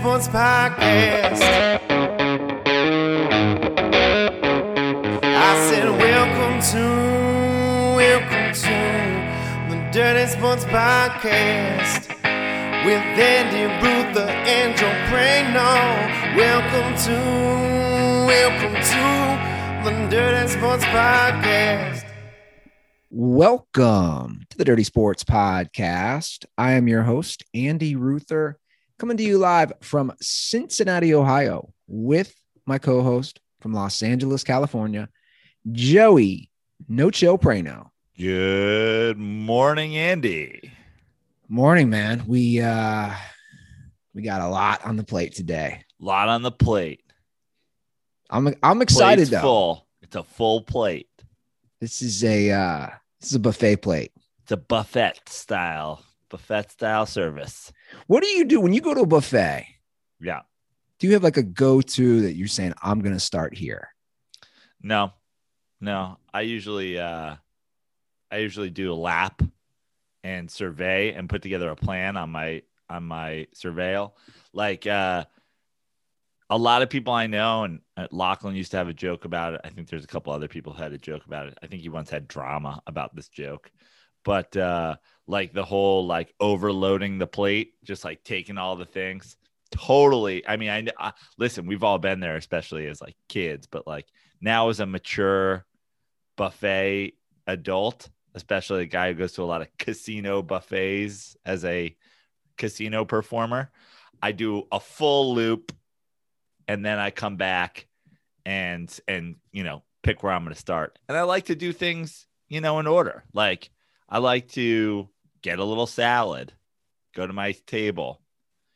Sports Podcast. I said, Welcome to, welcome to the Dirty Sports Podcast with Andy Ruther and Joe Prano. Welcome to, welcome to the Dirty Sports Podcast. Welcome to the Dirty Sports Podcast. I am your host, Andy Ruther, coming to you live from Cincinnati, Ohio, with my co host from Los Angeles, California, Joey No Chill Prano. Good morning, Andy. Morning, man. We uh we got a lot on the plate today. A Lot on the plate. I'm I'm excited Plate's though. Full. It's a full plate. This is a uh this is a buffet plate. It's a buffet style, buffet style service. What do you do when you go to a buffet? Yeah. Do you have like a go-to that you're saying I'm gonna start here? No, no. I usually, uh, I usually do a lap and survey and put together a plan on my on my surveil. Like uh, a lot of people I know, and uh, Lachlan used to have a joke about it. I think there's a couple other people who had a joke about it. I think he once had drama about this joke, but uh, like the whole like overloading the plate, just like taking all the things. Totally. I mean, I, I listen. We've all been there, especially as like kids, but like now as a mature buffet adult, especially a guy who goes to a lot of casino buffets as a casino performer, I do a full loop and then I come back and and you know pick where I'm going to start. And I like to do things, you know, in order. Like I like to get a little salad, go to my table,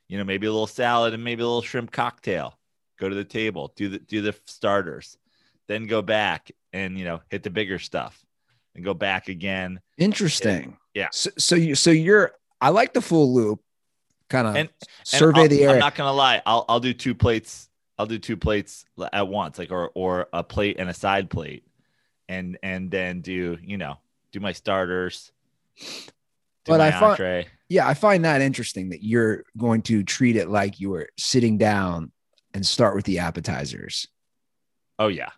you know, maybe a little salad and maybe a little shrimp cocktail. Go to the table, do the do the starters, then go back and you know hit the bigger stuff, and go back again. Interesting. Yeah. So, so you so you're I like the full loop, kind of And- survey I'll- the area. I'm not gonna lie. I'll I'll do two plates. I'll do two plates at once, like or or a plate and a side plate, and and then do you know do my starters. But I find- entree. yeah, I find that interesting that you're going to treat it like you were sitting down and start with the appetizers. Oh yeah.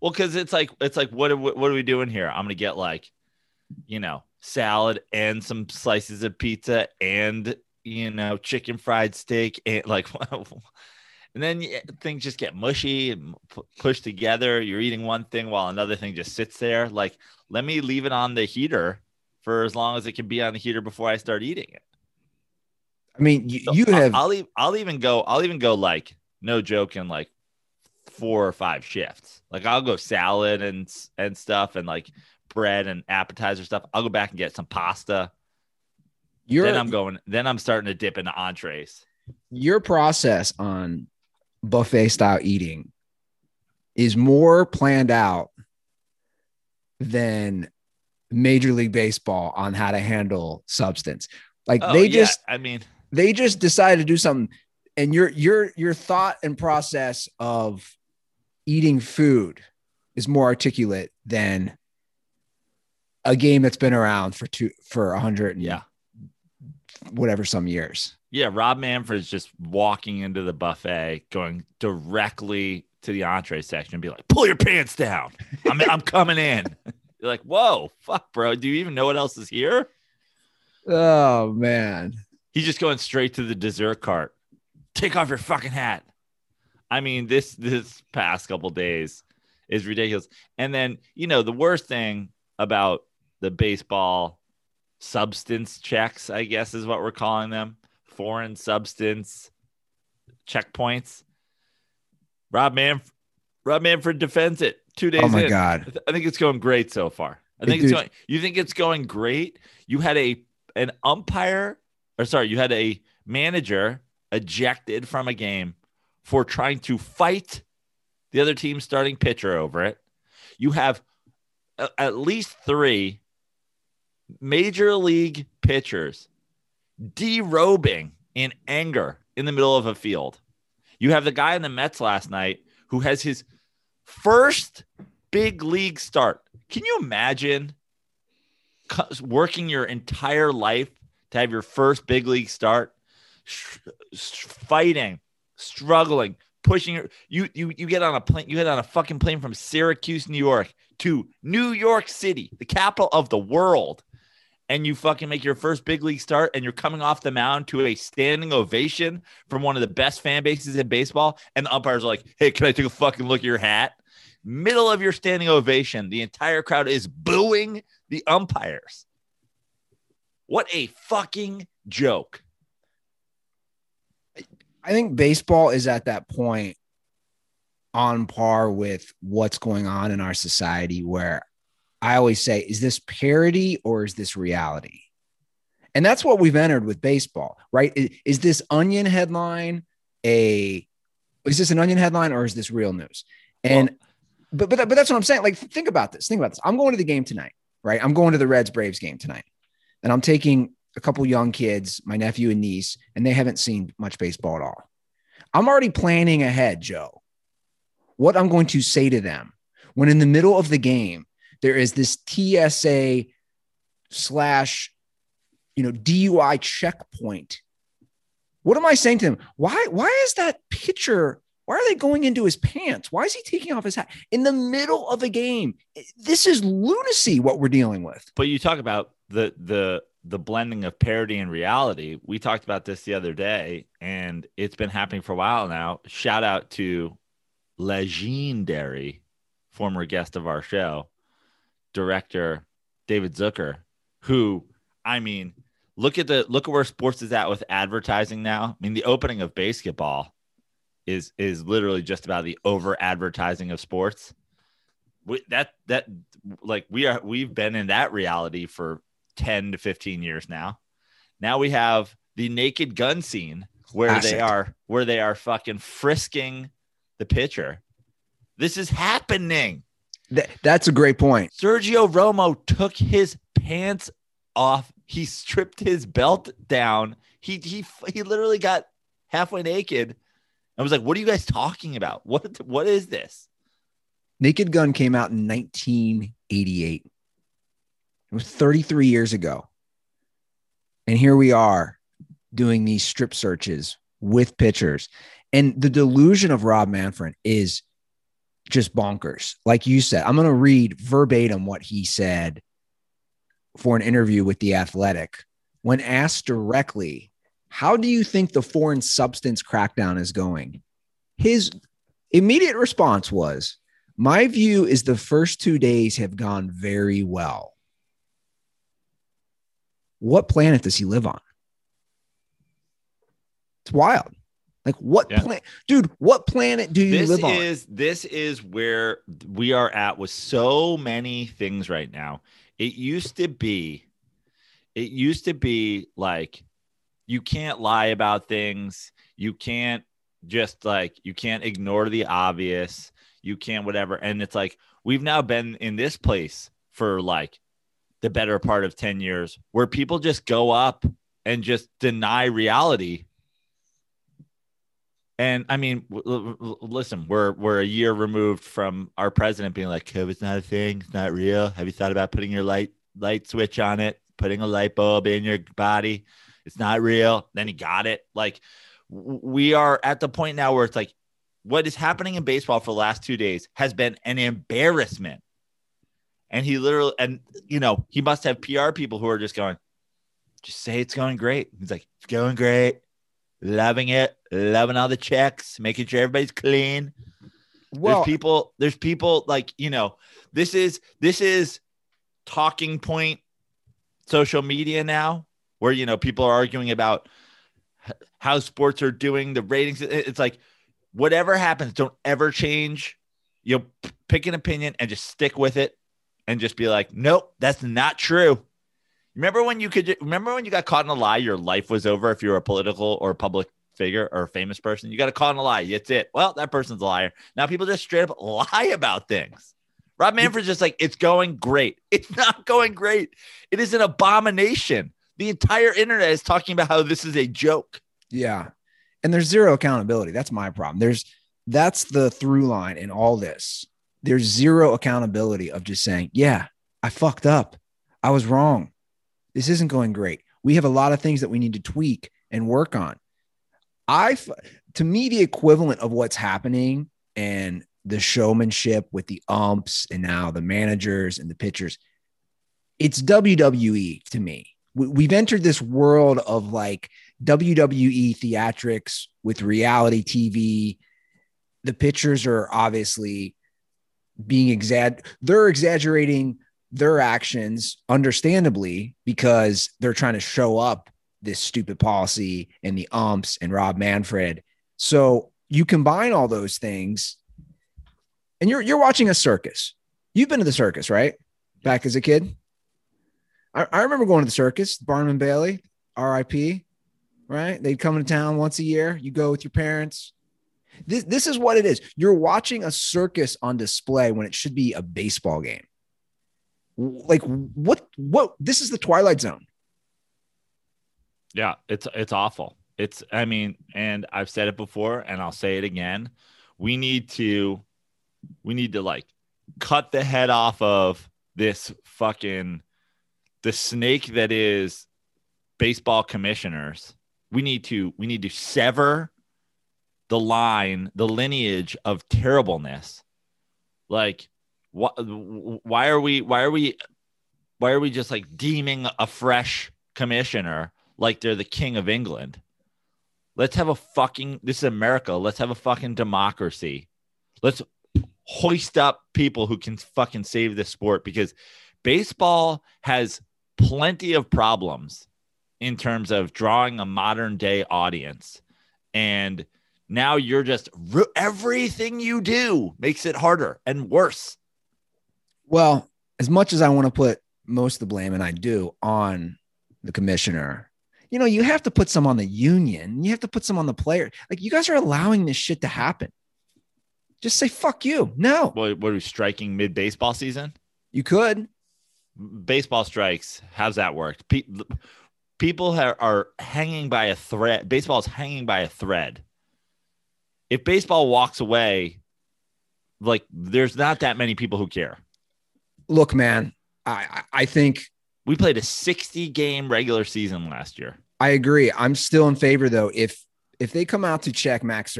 Well, because it's like it's like what are, we- what are we doing here? I'm gonna get like, you know, salad and some slices of pizza and you know chicken fried steak and like, and then things just get mushy and pu- pushed together. You're eating one thing while another thing just sits there. Like, let me leave it on the heater for as long as it can be on the heater before I start eating it. I mean, you, So you I'll- have I'll, e- I'll even go. I'll even go like no joke in like four or five shifts. Like I'll go salad and and stuff and like bread and appetizer stuff. I'll go back and get some pasta. your then I'm going. Then I'm starting to dip into entrees. your process on buffet style eating is more planned out than Major League Baseball on how to handle substance. Like Oh, they yeah, just I mean, they just decided to do something and your your your thought and process of eating food is more articulate than a game that's been around for two for a hundred yeah, whatever some years. yeah. Rob Manfred's just walking into the buffet, going directly to the entree section, and be like, "Pull your pants down. I'm I'm coming in." You're like, "Whoa, fuck, bro. Do you even know what else is here?" Oh man. He's just going straight to the dessert cart. Take off your fucking hat. I mean, this this past couple days is ridiculous. And then, you know, the worst thing about the baseball substance checks, I guess is what we're calling them, foreign substance checkpoints. Rob Manfred, Rob Manfred defends it two oh days Oh my in. god. I, th- I think it's going great so far. I think it's dude. going. You think it's going great? You had a an umpire, or sorry, you had a manager ejected from a game for trying to fight the other team's starting pitcher over it. You have a- at least three major league pitchers derobing in anger in the middle of a field. You have the guy in the Mets last night who has his first big league start. Can you imagine working your entire life to have your first big league start, fighting, struggling, pushing you you you get on a plane, you get on a fucking plane from Syracuse, New York to New York City, the capital of the world. And you fucking make your first big league start, and you're coming off the mound to a standing ovation from one of the best fan bases in baseball. And the umpires are like, Hey, can I take a fucking look at your hat? Middle of your standing ovation, the entire crowd is booing the umpires. What a fucking joke. I think baseball is at that point on par with what's going on in our society where I always say, is this parody or is this reality? And that's what we've entered with baseball, right? Is, is this onion headline a is this an onion headline or is this real news? And but but but that's what I'm saying. Like, think about this. Think about this. I'm going to the game tonight, right? I'm going to the Reds Braves game tonight, and I'm taking a couple young kids, my nephew and niece, and they haven't seen much baseball at all. I'm already planning ahead, Joe, what I'm going to say to them when in the middle of the game there is this TSA slash, you know, DUI checkpoint. What am I saying to them? Why, why is that pitcher? Why are they going into his pants? Why is he taking off his hat in the middle of a game? This is lunacy what we're dealing with. But you talk about the the the blending of parody and reality. We talked about this the other day, and it's been happening for a while now. Shout out to legendary former guest of our show, director David Zucker, who I mean, look at the look at where sports is at with advertising now. I mean, the opening of basketball is is literally just about the over advertising of sports. We, that that like we are we've been in that reality for 10 to 15 years now. Now we have the naked gun scene where they are where they are fucking frisking the pitcher. This is happening. Th- that's a great point. Sergio Romo took his pants off. He stripped his belt down. He he he literally got halfway naked. I was like, "What are you guys talking about? What what is this?" Naked Gun came out in 1988. It was 33 years ago. And here we are doing these strip searches with pitchers. And the delusion of Rob Manfred is just bonkers. Like you said, I'm going to read verbatim what he said for an interview with The Athletic. When asked directly, How do you think the foreign substance crackdown is going? His immediate response was, My view is the first two days have gone very well. What planet does he live on? It's wild. Like what Yeah. planet, dude? What planet do you this live on? is this is where we are at with so many things right now. It used to be, it used to be like you can't lie about things. You can't just like you can't ignore the obvious. You can't whatever. And it's like we've now been in this place for like the better part of 10 years where people just go up and just deny reality and I mean, listen, we're we're a year removed from our president being like, "COVID's not a thing. It's not real. Have you thought about putting your light light switch on it, putting a light bulb in your body? It's not real." Then he got it. Like, we are at the point now where it's like, what is happening in baseball for the last two days has been an embarrassment. And he literally, and you know, he must have PR people who are just going, just say it's going great. He's like, it's going great loving it, loving all the checks, making sure everybody's clean. well, there's people, there's people like, you know, this is this is talking point social media now, where you know people are arguing about how sports are doing, the ratings. It's like whatever happens, don't ever change. You know, pick an opinion and just stick with it and just be like, nope, that's not true. Remember when you could remember when you got caught in a lie, your life was over if you were a political or public figure or a famous person. You got to call in a lie. That's it. Well, that person's a liar. Now people just straight up lie about things. Rob Manfred's just like, it's going great. It's not going great. It is an abomination. The entire internet is talking about how this is a joke. Yeah. And there's zero accountability. That's my problem. There's that's the through line in all this. There's zero accountability of just saying, yeah, I fucked up. I was wrong. This isn't going great. We have a lot of things that we need to tweak and work on. I, to me, the equivalent of what's happening and the showmanship with the umps and now the managers and the pitchers, it's WWE to me. We, we've entered this world of like WWE theatrics with reality TV. The pitchers are obviously being exag they're exaggerating their actions understandably because they're trying to show up this stupid policy and the umps and Rob Manfred. So you combine all those things and you're you're watching a circus. You've been to the circus, right? Back as a kid. I, I remember going to the circus, Barnum and Bailey, RIP, right? They'd come into town once a year. You go with your parents. This, this is what it is. You're watching a circus on display when it should be a baseball game. Like what what this is the twilight zone. Yeah, it's it's awful. It's I mean, and I've said it before and I'll say it again. We need to we need to like cut the head off of this fucking the snake that is baseball commissioners. We need to we need to sever the line, the lineage of terribleness. Like what why are we why are we why are we just like deeming a fresh commissioner like they're the king of England? Let's have a fucking this is America. Let's have a fucking democracy. Let's hoist up people who can fucking save the sport because baseball has plenty of problems in terms of drawing a modern day audience. And now you're just everything you do makes it harder and worse. Well, as much as I want to put most of the blame, and I do, on the commissioner, you know, you have to put some on the union. You have to put some on the player. Like you guys are allowing this shit to happen. Just say fuck you. No. What, what are we striking mid baseball season? You could. Baseball strikes. How's that worked? Pe- people are, are hanging by a thread. Baseball is hanging by a thread. If baseball walks away, like there's not that many people who care. Look, man, I I think we played a 60 game regular season last year. I agree. I'm still in favor though. If if they come out to check Max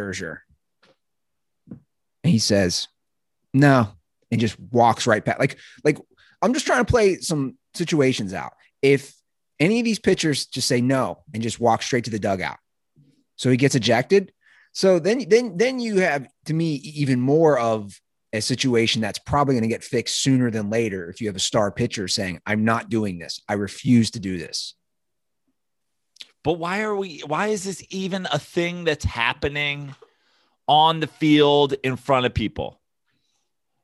and he says, no, and just walks right past. Like, like I'm just trying to play some situations out. If any of these pitchers just say no and just walk straight to the dugout, so he gets ejected. So then, then, then you have to me even more of a situation that's probably going to get fixed sooner than later. If you have a star pitcher saying, "I'm not doing this. I refuse to do this." But why are we? Why is this even a thing that's happening on the field in front of people.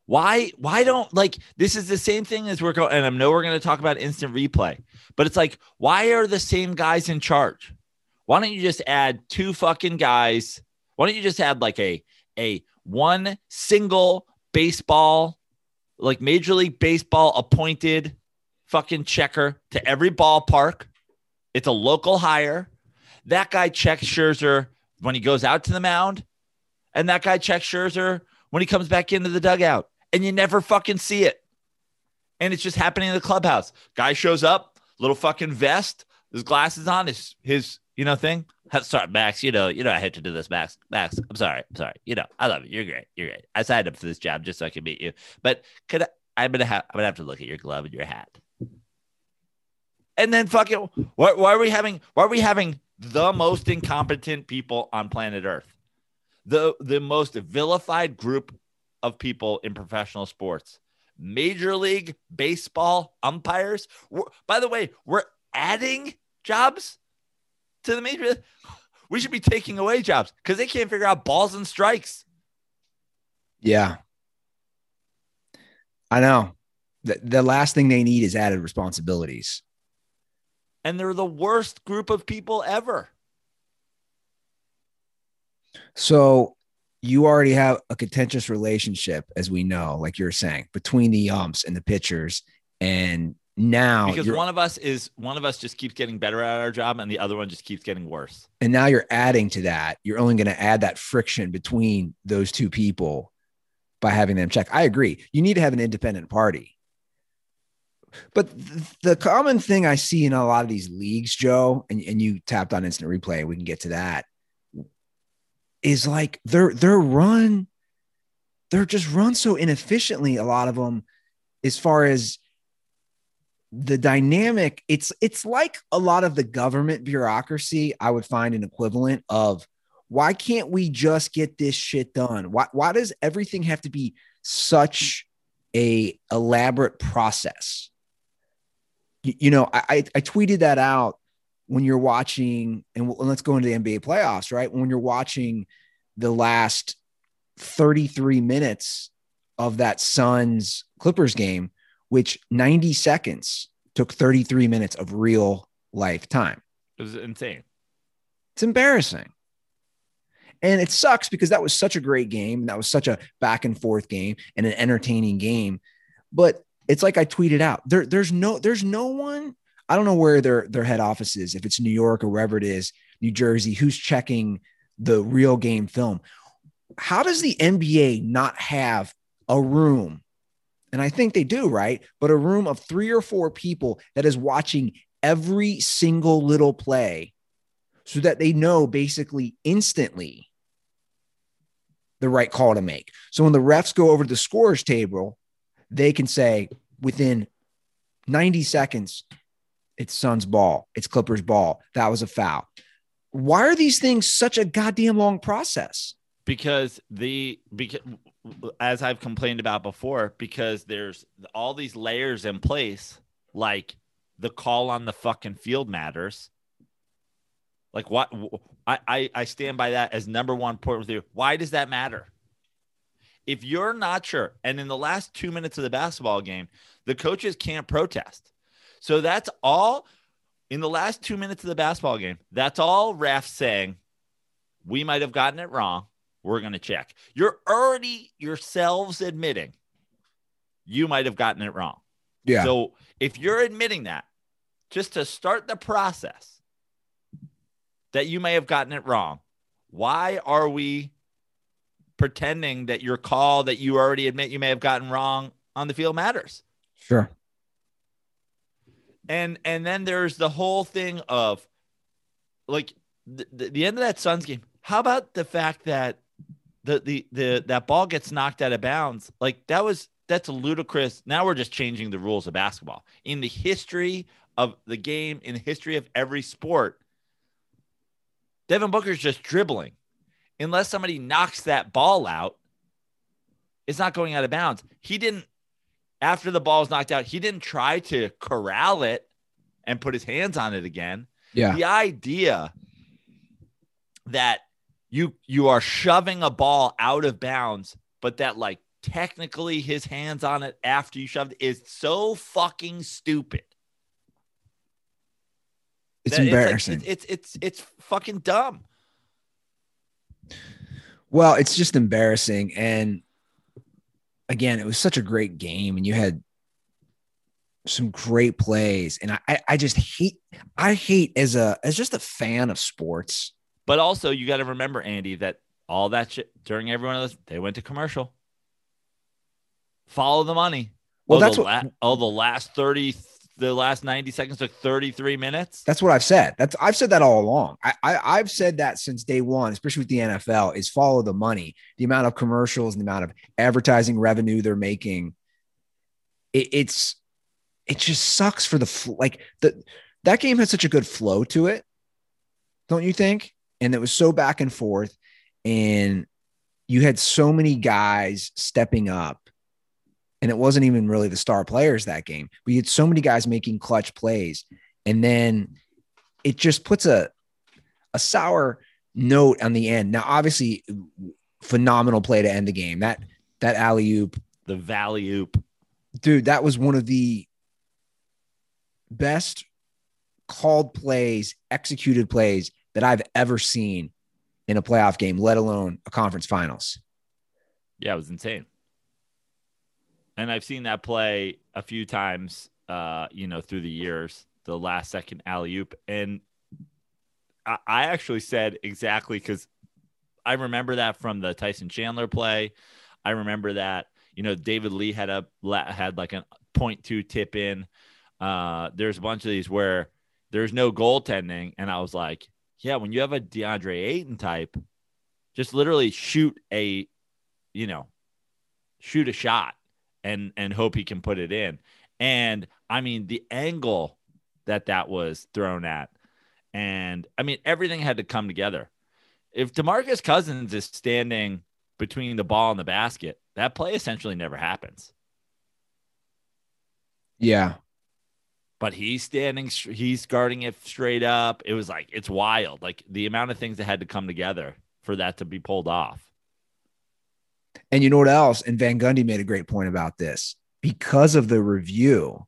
Why why don't like this is the same thing as we're going and I know we're going to talk about instant replay, but it's like why are the same guys in charge? Why don't you just add two fucking guys? Why don't you just add like a a one single baseball like major league baseball appointed fucking checker to every ballpark. It's a local hire. That guy checks Scherzer when he goes out to the mound and that guy checks Scherzer when he comes back into the dugout, and you never fucking see it. And it's just happening in the clubhouse. Guy shows up, little fucking vest, his glasses on, his his you know thing. Sorry, Max. You know, you know, I had to do this, Max. Max, I'm sorry. I'm sorry. You know, I love you. You're great. You're great. I signed up for this job just so I could meet you. But could I, I'm gonna have I'm gonna have to look at your glove and your hat. And then fucking why, why are we having why are we having the most incompetent people on planet Earth? the the most vilified group of people in professional sports. Major League Baseball umpires. We're, by the way, we're adding jobs to the major. We should be taking away jobs because they can't figure out balls and strikes. Yeah, I know. The, the last thing they need is added responsibilities. And they're the worst group of people ever. So you already have a contentious relationship, as we know, like you're saying, between the umps and the pitchers. And now because one of us is one of us just keeps getting better at our job and the other one just keeps getting worse. And now you're adding to that. You're only going to add that friction between those two people by having them check. I agree. You need to have an independent party. But the common thing I see in a lot of these leagues, Joe, and, and you tapped on instant replay, we can get to that is like they're they're run they're just run so inefficiently a lot of them as far as the dynamic it's it's like a lot of the government bureaucracy i would find an equivalent of why can't we just get this shit done? Why why does everything have to be such a elaborate process you, you know I, I tweeted that out when you're watching and let's go into the nba playoffs right when you're watching the last 33 minutes of that suns clippers game which 90 seconds took 33 minutes of real life time. It was insane. It's embarrassing. And it sucks because that was such a great game. That was such a back and forth game and an entertaining game. But it's like I tweeted out there, there's no, there's no one. I don't know where their their head office is, if it's New York or wherever it is, New Jersey, who's checking the real game film. How does the NBA not have a room and I think they do, right? But a room of three or four people that is watching every single little play so that they know basically instantly the right call to make. So when the refs go over to the scorers table, they can say within 90 seconds, it's Suns ball, it's Clippers ball. That was a foul. Why are these things such a goddamn long process? Because the because as I've complained about before, because there's all these layers in place, like the call on the fucking field matters. Like what I, I, stand by that as number one point with you. Why does that matter? If you're not sure, and in the last two minutes of the basketball game, the coaches can't protest. So that's all in the last two minutes of the basketball game. That's all refs saying we might have gotten it wrong we're going to check. You're already yourselves admitting you might have gotten it wrong. Yeah. So if you're admitting that, just to start the process that you may have gotten it wrong, why are we pretending that your call that you already admit you may have gotten wrong on the field matters? Sure. And and then there's the whole thing of like the, the, the end of that Suns game. How about the fact that the the the that ball gets knocked out of bounds. Like that was that's ludicrous. Now we're just changing the rules of basketball. In the history of the game, in the history of every sport, Devin Booker's just dribbling. Unless somebody knocks that ball out, it's not going out of bounds. He didn't after the ball was knocked out, he didn't try to corral it and put his hands on it again. Yeah. The idea that you you are shoving a ball out of bounds, but that like technically his hands on it after you shoved is so fucking stupid. It's embarrassing. It's, like, it's, it's it's it's fucking dumb. Well, it's just embarrassing. And again, it was such a great game, and you had some great plays. And I, I just hate, I hate as a as just a fan of sports. But also, you got to remember, Andy, that all that shit during every one of those, they went to commercial. Follow the money. Well, oh, that's the what. la- oh, the last thirty, the last ninety seconds took thirty-three minutes. That's what I've said. That's I've said that all along. I, I I've said that since day one, especially with the NFL, is follow the money. The amount of commercials and the amount of advertising revenue they're making. It, it's it just sucks for the like the that game had such a good flow to it, don't you think? And it was so back and forth, and you had so many guys stepping up and it wasn't even really the star players that game. We had so many guys making clutch plays, and then it just puts a a sour note on the end. Now, obviously, phenomenal play to end the game. That that alley oop, The valley oop. dude, that was one of the best called plays, executed plays that I've ever seen in a playoff game, let alone a conference finals. Yeah, it was insane. And I've seen that play a few times, uh, you know, through the years, the last second alley oop. And I, I actually said exactly because I remember that from the Tyson Chandler play. I remember that, you know, David Lee had a had like a point two tip in. Uh, there's a bunch of these where there's no goaltending. And I was like, yeah, when you have a DeAndre Ayton type Just literally shoot a, you know, shoot a shot and and hope he can put it in. And I mean the angle that that was thrown at, and I mean everything had to come together. If Demarcus Cousins is standing between the ball and the basket, that play essentially never happens. Yeah. But he's standing, he's guarding it straight up. It was like, it's wild. Like the amount of things that had to come together for that to be pulled off. And you know what else? And Van Gundy made a great point about this. Because of the review,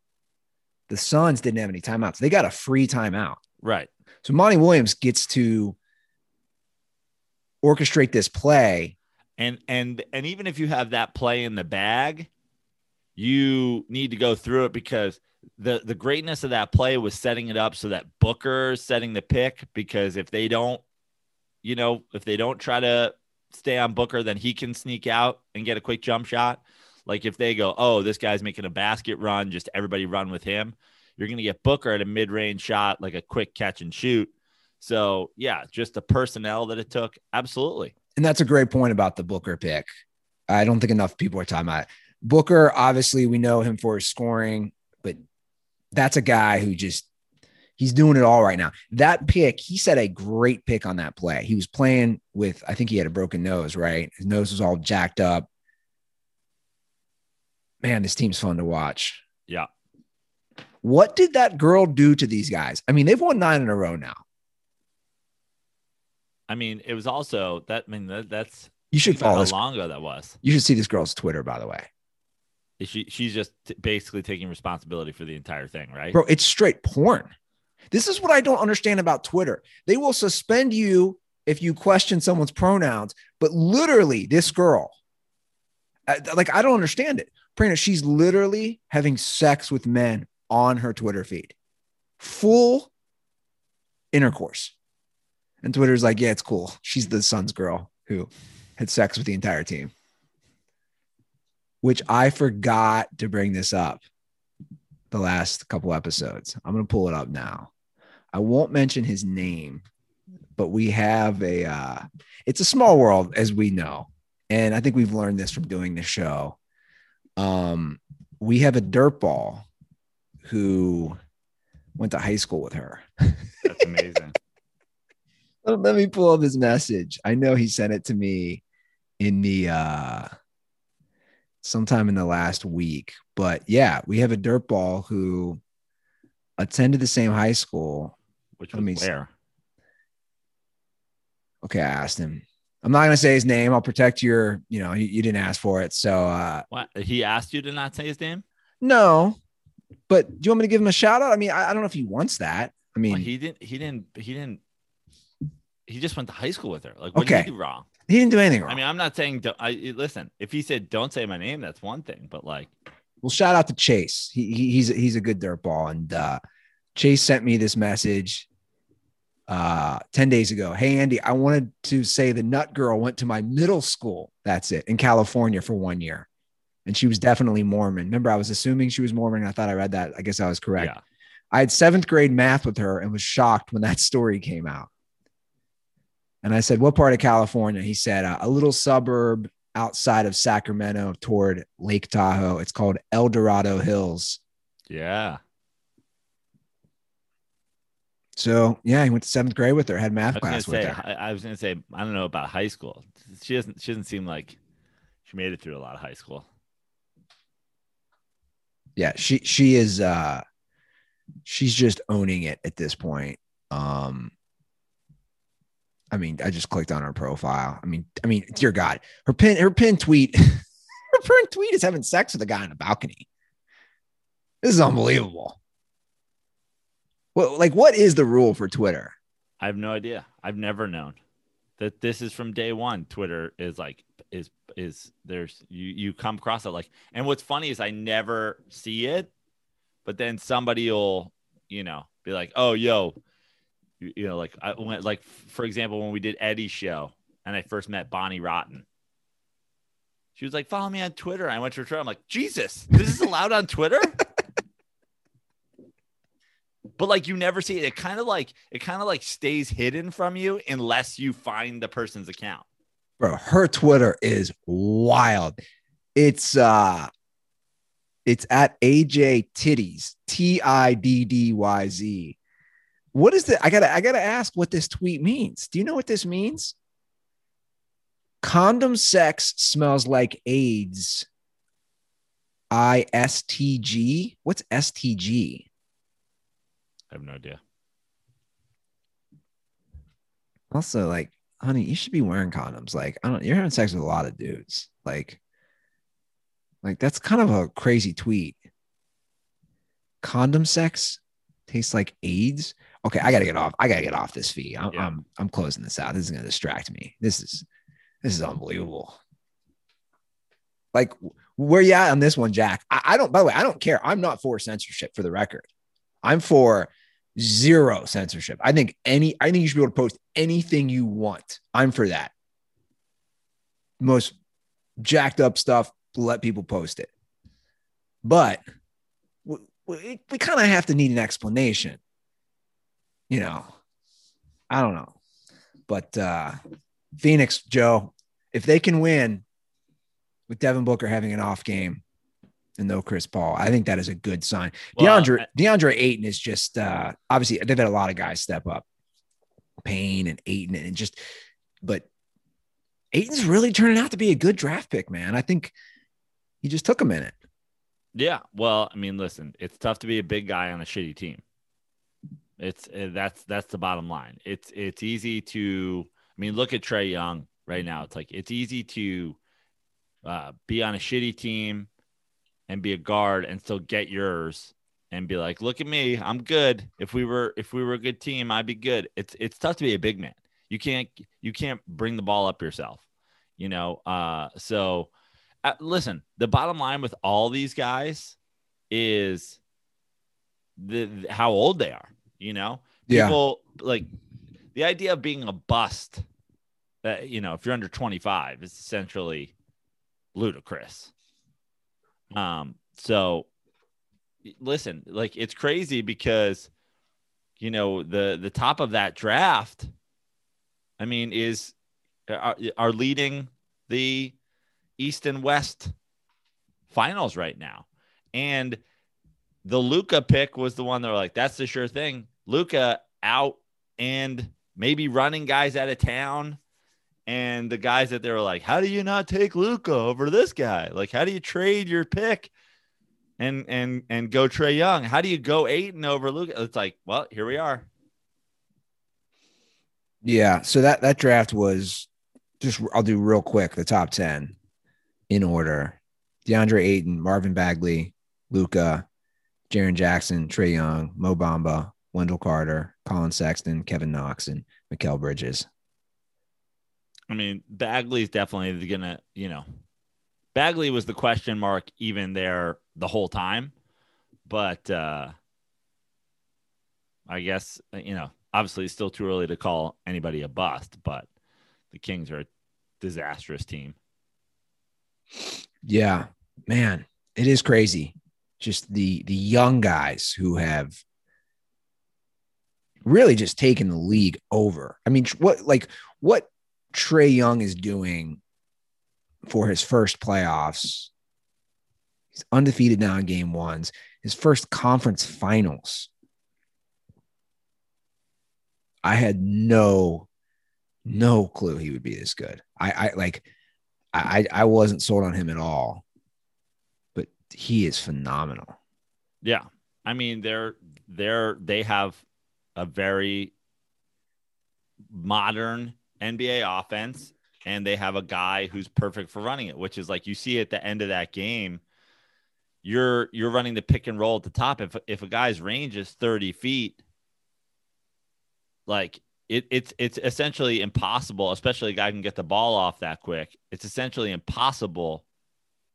the Suns didn't have any timeouts. They got a free timeout. Right. So Monty Williams gets to orchestrate this play. And and and even if you have that play in the bag, you need to go through it because the the greatness of that play was setting it up so that Booker's setting the pick because if they don't, you know, if they don't try to stay on Booker, then he can sneak out and get a quick jump shot. Like if they go, oh, this guy's making a basket run, just everybody run with him. You're going to get Booker at a mid range shot, like a quick catch and shoot. So yeah, just the personnel that it took. Absolutely. And that's a great point about the Booker pick. I don't think enough people are talking about it. Booker, obviously, we know him for his scoring, but that's a guy who just he's doing it all right now. That pick, he set a great pick on that play. He was playing with, I think he had a broken nose, right? His nose was all jacked up. Man, this team's fun to watch. Yeah. What did that girl do to these guys? I mean, they've won nine in a row now. I mean, it was also that. I mean, that, that's you should follow how long ago that was. You should see this girl's Twitter, by the way. She she's just t- basically taking responsibility for the entire thing, right? Bro, it's straight porn. This is what I don't understand about Twitter. They will suspend you if you question someone's pronouns, but literally, this girl, like, I don't understand it. Prina, she's literally having sex with men on her Twitter feed, full intercourse. And Twitter's like, yeah, it's cool. She's the Suns girl who had sex with the entire team which I forgot to bring this up the last couple episodes. I'm going to pull it up now. I won't mention his name, but we have a, uh, it's a small world as we know. And I think we've learned this from doing the show. Um, we have a dirtball who went to high school with her. That's amazing. Let me pull up his message. I know he sent it to me in the, uh, sometime in the last week. But yeah, we have a dirtball who attended the same high school. Which was where? Okay, I asked him. I'm not gonna say his name. I'll protect your, you know, you, you didn't ask for it. So uh what he asked you to not say his name? No. But do you want me to give him a shout out? I mean, I, I don't know if he wants that. I mean, well, he didn't he didn't he didn't he just went to high school with her. Like what okay. did he do wrong? He didn't do anything wrong. I mean, I'm not saying. I listen. If he said don't say my name, that's one thing. But like, well, shout out to Chase. He, he he's he's a good dirtball, and uh, Chase sent me this message uh 10 days ago hey andy i wanted to say the nut girl went to my middle school that's it in california for one year and she was definitely mormon remember i was assuming she was mormon i thought i read that i guess i was correct yeah. i had seventh grade math with her and was shocked when that story came out and I said, What part of California? He said, uh, A little suburb outside of Sacramento toward Lake Tahoe. It's called El Dorado Hills. Yeah. So yeah, he went to seventh grade with her, had math class with say, her. I, I was gonna say, I don't know about high school. She doesn't she doesn't seem like she made it through a lot of high school. Yeah, she she is uh she's just owning it at this point. Um I mean, I just clicked on her profile. I mean, I mean, dear God, her pin, her pin tweet, her pin tweet is having sex with a guy on a balcony. This is unbelievable. Well, like, what is the rule for Twitter? I have no idea. I've never known that this is from day one. Twitter is like is is there's you you come across it like, and what's funny is I never see it, but then somebody will you know be like, oh yo, you, you know, like I went like for example, when we did Eddie's show and I first met Bonnie Rotten. She was like, follow me on Twitter. I went to her Twitter. I'm like, Jesus, this is allowed on Twitter? but like you never see it. It kind of like it kind of like stays hidden from you unless you find the person's account. bro. Her Twitter is wild. It's uh, it's at AJ Titties T I D D Y Z. What is the? I gotta I gotta ask what this tweet means. Do you know what this means? Condom sex smells like AIDS. I S T G. What's S T G? I have no idea. Also, like, honey, you should be wearing condoms. Like, I don't. You're having sex with a lot of dudes. Like, like that's kind of a crazy tweet. Condom sex tastes like AIDS. Okay, I gotta get off. I gotta get off this feed. I'm, Yeah. I'm, I'm closing this out. This is gonna distract me. This is, this is unbelievable. Like, where you at on this one, Jack? I, I don't. By the way, I don't care. I'm not for censorship. For the record, I'm for zero censorship. I think any. I think you should be able to post anything you want. I'm for that. Most jacked up stuff. Let people post it. But we, we kind of have to need an explanation. You know, I don't know. But uh Phoenix, Joe, if they can win with Devin Booker having an off game and no Chris Paul, I think that is a good sign. Well, DeAndre DeAndre Ayton is just uh obviously they've had a lot of guys step up. Payne and Ayton and just but Ayton's really turning out to be a good draft pick, man. I think he just took a minute. Yeah. Well, I mean, listen, it's tough to be a big guy on a shitty team. It's uh, that's that's the bottom line. It's it's easy to. I mean, look at Trae Young right now. It's like it's easy to uh, be on a shitty team and be a guard and still get yours and be like, look at me, I'm good. If we were if we were a good team, I'd be good. It's it's tough to be a big man. You can't you can't bring the ball up yourself. You know. Uh, so uh, listen, the bottom line with all these guys is the, the- how old they are. You know, Yeah. people like the idea of being a bust. Uh, you know, if you're under 25, is essentially ludicrous. Um. So, listen, like it's crazy because, you know, the the top of that draft, I mean, is are, are leading the East and West finals right now. And the Luka pick was the one that were like, that's the sure thing. Luka out and maybe running guys out of town. And the guys that they were like, how do you not take Luka over this guy? Like, how do you trade your pick and and and go Trae Young? How do you go Ayton over Luka? It's like, well, here we are. Yeah. So that that draft was just I'll do real quick the top 10 in order. DeAndre Ayton, Marvin Bagley, Luka, Jaren Jackson, Trae Young, Mo Bamba, Wendell Carter, Collin Sexton, Kevin Knox, and Mikal Bridges. I mean, Bagley's definitely gonna, you know, Bagley was the question mark even there the whole time, but uh I guess you know, obviously it's still too early to call anybody a bust, but the Kings are a disastrous team. Yeah, man, it is crazy. Just the the young guys who have really just taken the league over. I mean, what like what Trae Young is doing for his first playoffs. He's undefeated now in game ones. His first conference finals. I had no, no clue he would be this good. I, I like, I, I wasn't sold on him at all, but he is phenomenal. Yeah. I mean, they're they're they have a very modern NBA offense and they have a guy who's perfect for running it, which is like you see at the end of that game, you're you're running the pick and roll at the top. If if a guy's range is 30 feet, like it, it's it's essentially impossible, especially a guy can get the ball off that quick. It's essentially impossible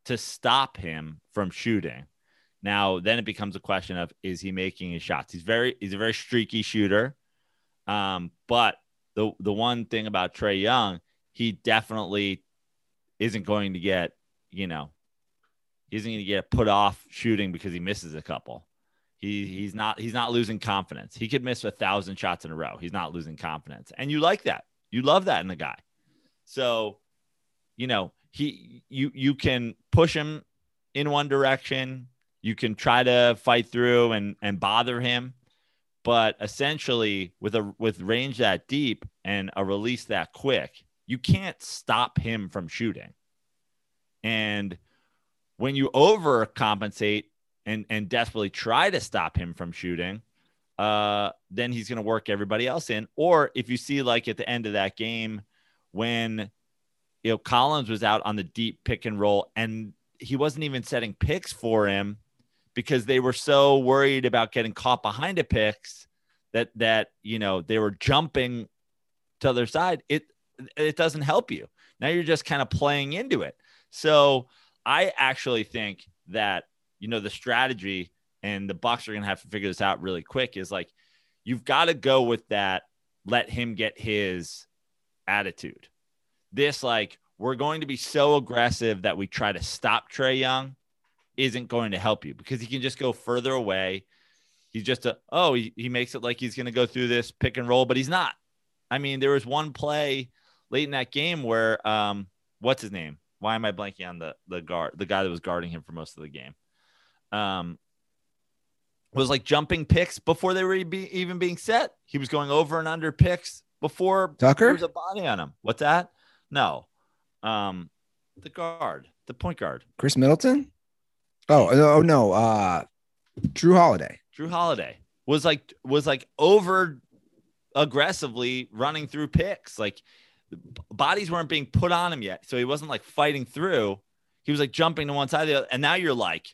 to stop him from shooting. Now, then it becomes a question of is he making his shots? He's very he's a very streaky shooter. Um, but the the one thing about Trae Young, he definitely isn't going to get, you know, he isn't going to get put off shooting because he misses a couple. He he's not he's not losing confidence. He could miss a thousand shots in a row. He's not losing confidence, and you like that. You love that in the guy. So you know, he you you can push him in one direction, you can try to fight through and and bother him, but essentially with a with range that deep and a release that quick, you can't stop him from shooting. And when you overcompensate and and desperately try to stop him from shooting, uh, then he's going to work everybody else in. Or if you see like at the end of that game when you know Collins was out on the deep pick and roll and he wasn't even setting picks for him because they were so worried about getting caught behind a picks that that you know they were jumping to their side. It it doesn't help you. Now you're just kind of playing into it. So I actually think that you know the strategy and the Bucks are going to have to figure this out really quick is like you've got to go with that let him get his attitude. This like we're going to be so aggressive that we try to stop Trae Young isn't going to help you because he can just go further away. He's just a oh, he, he makes it like he's going to go through this pick and roll, but he's not. I mean, there was one play late in that game where um what's his name? Why am I blanking on the the guard, the guy that was guarding him for most of the game? Um was like jumping picks before they were be, even being set. He was going over and under picks before Tucker? there was a body on him. What's that? No. Um the guard, the point guard. Khris Middleton. Oh no, no, uh, Jrue Holiday. Jrue Holiday was like was like over aggressively running through picks. Like bodies weren't being put on him yet, so he wasn't like fighting through. He was like jumping to one side of the other, and now you're like,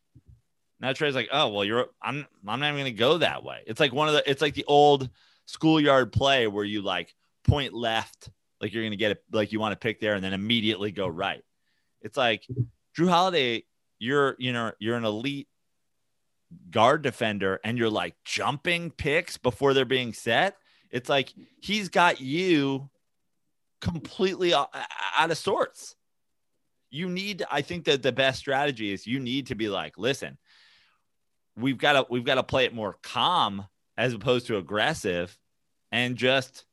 now Trae's like, oh well, you're I'm I'm not even gonna go that way. It's like one of the it's like the old schoolyard play where you like point left, like you're gonna get it, like you want to pick there, and then immediately go right. It's like Jrue Holiday, you're you know you're an elite guard defender, and you're like jumping picks before they're being set. It's like he's got you completely out of sorts. You need, I think that the best strategy is you need to be like, listen, we've got to we've got to play it more calm as opposed to aggressive, and just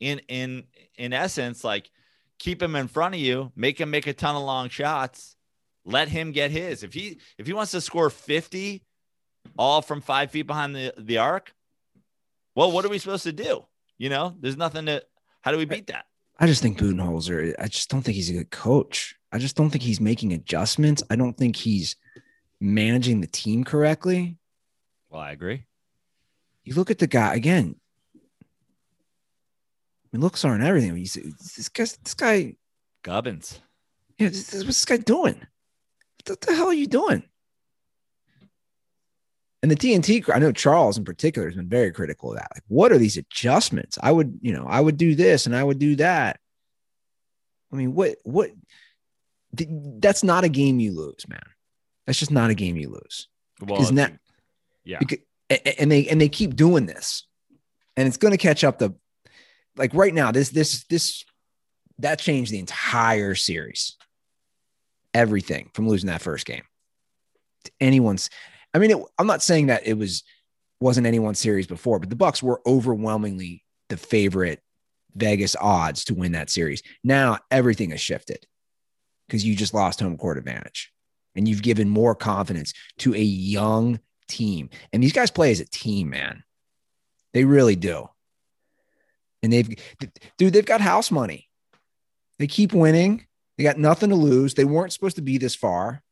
in in in essence, like keep him in front of you, make him make a ton of long shots, let him get his. If he if he wants to score fifty, all from five feet behind the the arc, well, what are we supposed to do? You know, there's nothing to. How do we beat that? I just think Budenholzer. I just don't think he's a good coach. I just don't think he's making adjustments. I don't think he's managing the team correctly. Well, I agree. You look at the guy again. I mean, looks aren't everything. This guy. This guy. Gubbins. Yeah, this, this, what's this guy doing? What the hell are you doing? And the TNT, I know Charles in particular has been very critical of that. Like, what are these adjustments? I would, you know, I would do this and I would do that. I mean, what, what, that's not a game you lose, man. That's just not a game you lose. Well, Isn't that, yeah. Because, and they, and they keep doing this and it's going to catch up the, like right now, this, this, this, that changed the entire series. Everything from losing that first game. Anyone's, I mean, it, I'm not saying that it was wasn't anyone's series before, but the Bucks were overwhelmingly the favorite Vegas odds to win that series. Now everything has shifted because you just lost home court advantage and you've given more confidence to a young team. And these guys play as a team, man. They really do. And they've, dude, they've got house money. They keep winning. They got nothing to lose. They weren't supposed to be this far.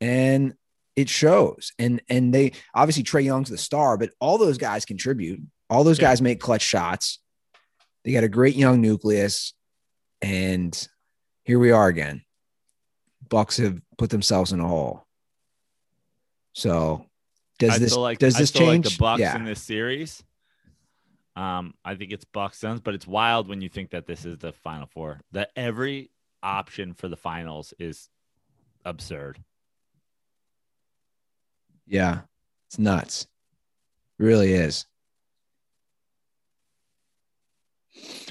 And it shows. And and they obviously Trae Young's the star, but all those guys contribute. All those yeah. guys make clutch shots. They got a great young nucleus, and here we are again. Bucks have put themselves in a hole. So does I this like, does this change like the Bucks yeah. in this series? Um, I think it's Bucks Suns, but it's wild when you think that this is the Final Four. That every option for the finals is absurd. Yeah, it's nuts. It really is.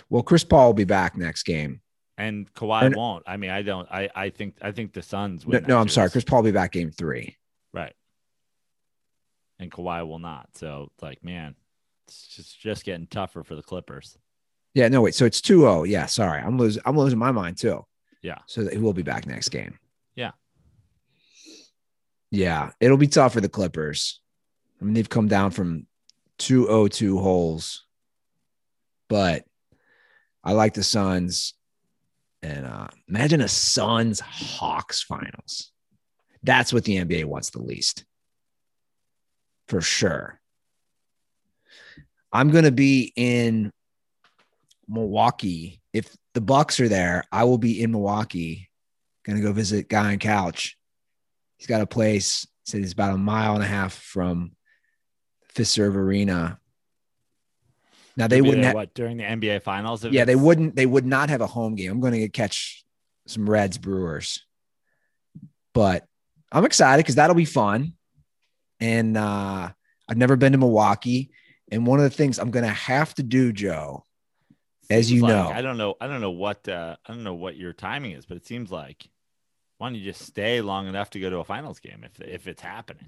Well, Chris Paul will be back next game. And Kawhi won't. I mean, I don't. I I think I think the Suns. No, no I'm sorry. Chris Paul will be back game three. Right. And Kawhi will not. So, it's like, man, it's just just getting tougher for the Clippers. Yeah. No. Wait. So it's 2-0. Yeah. Sorry. I'm losing. I'm losing my mind too. Yeah. So he will be back next game. Yeah. Yeah. It'll be tough for the Clippers. I mean, they've come down from 202 holes, but I like the Suns. And uh, imagine a Suns Hawks finals. That's what the NBA wants the least. For sure. I'm going to be in Milwaukee. If the Bucks are there, I will be in Milwaukee. Going to go visit Guy on Couch. He's got a place. Said he's about a mile and a half from Fiserv Arena. Now they You'll wouldn't have, what during the NBA finals. yeah, they wouldn't. They would not have a home game. I'm going to catch some Reds Brewers, but I'm excited because that'll be fun. And uh, I've never been to Milwaukee, and one of the things I'm going to have to do, Joe, as you like- know, I don't know. I don't know what uh, I don't know what your timing is, but it seems like why don't you just stay long enough to go to a finals game if if it's happening?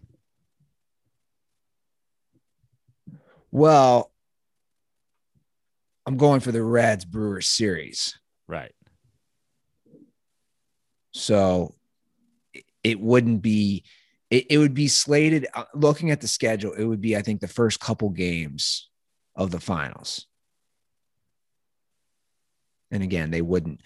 well, I'm going for the Reds Brewers series, Right. so it- wouldn't be. It, it would be slated. uh, Looking at the schedule, it would be, I think, the first couple games of the finals. And again, they wouldn't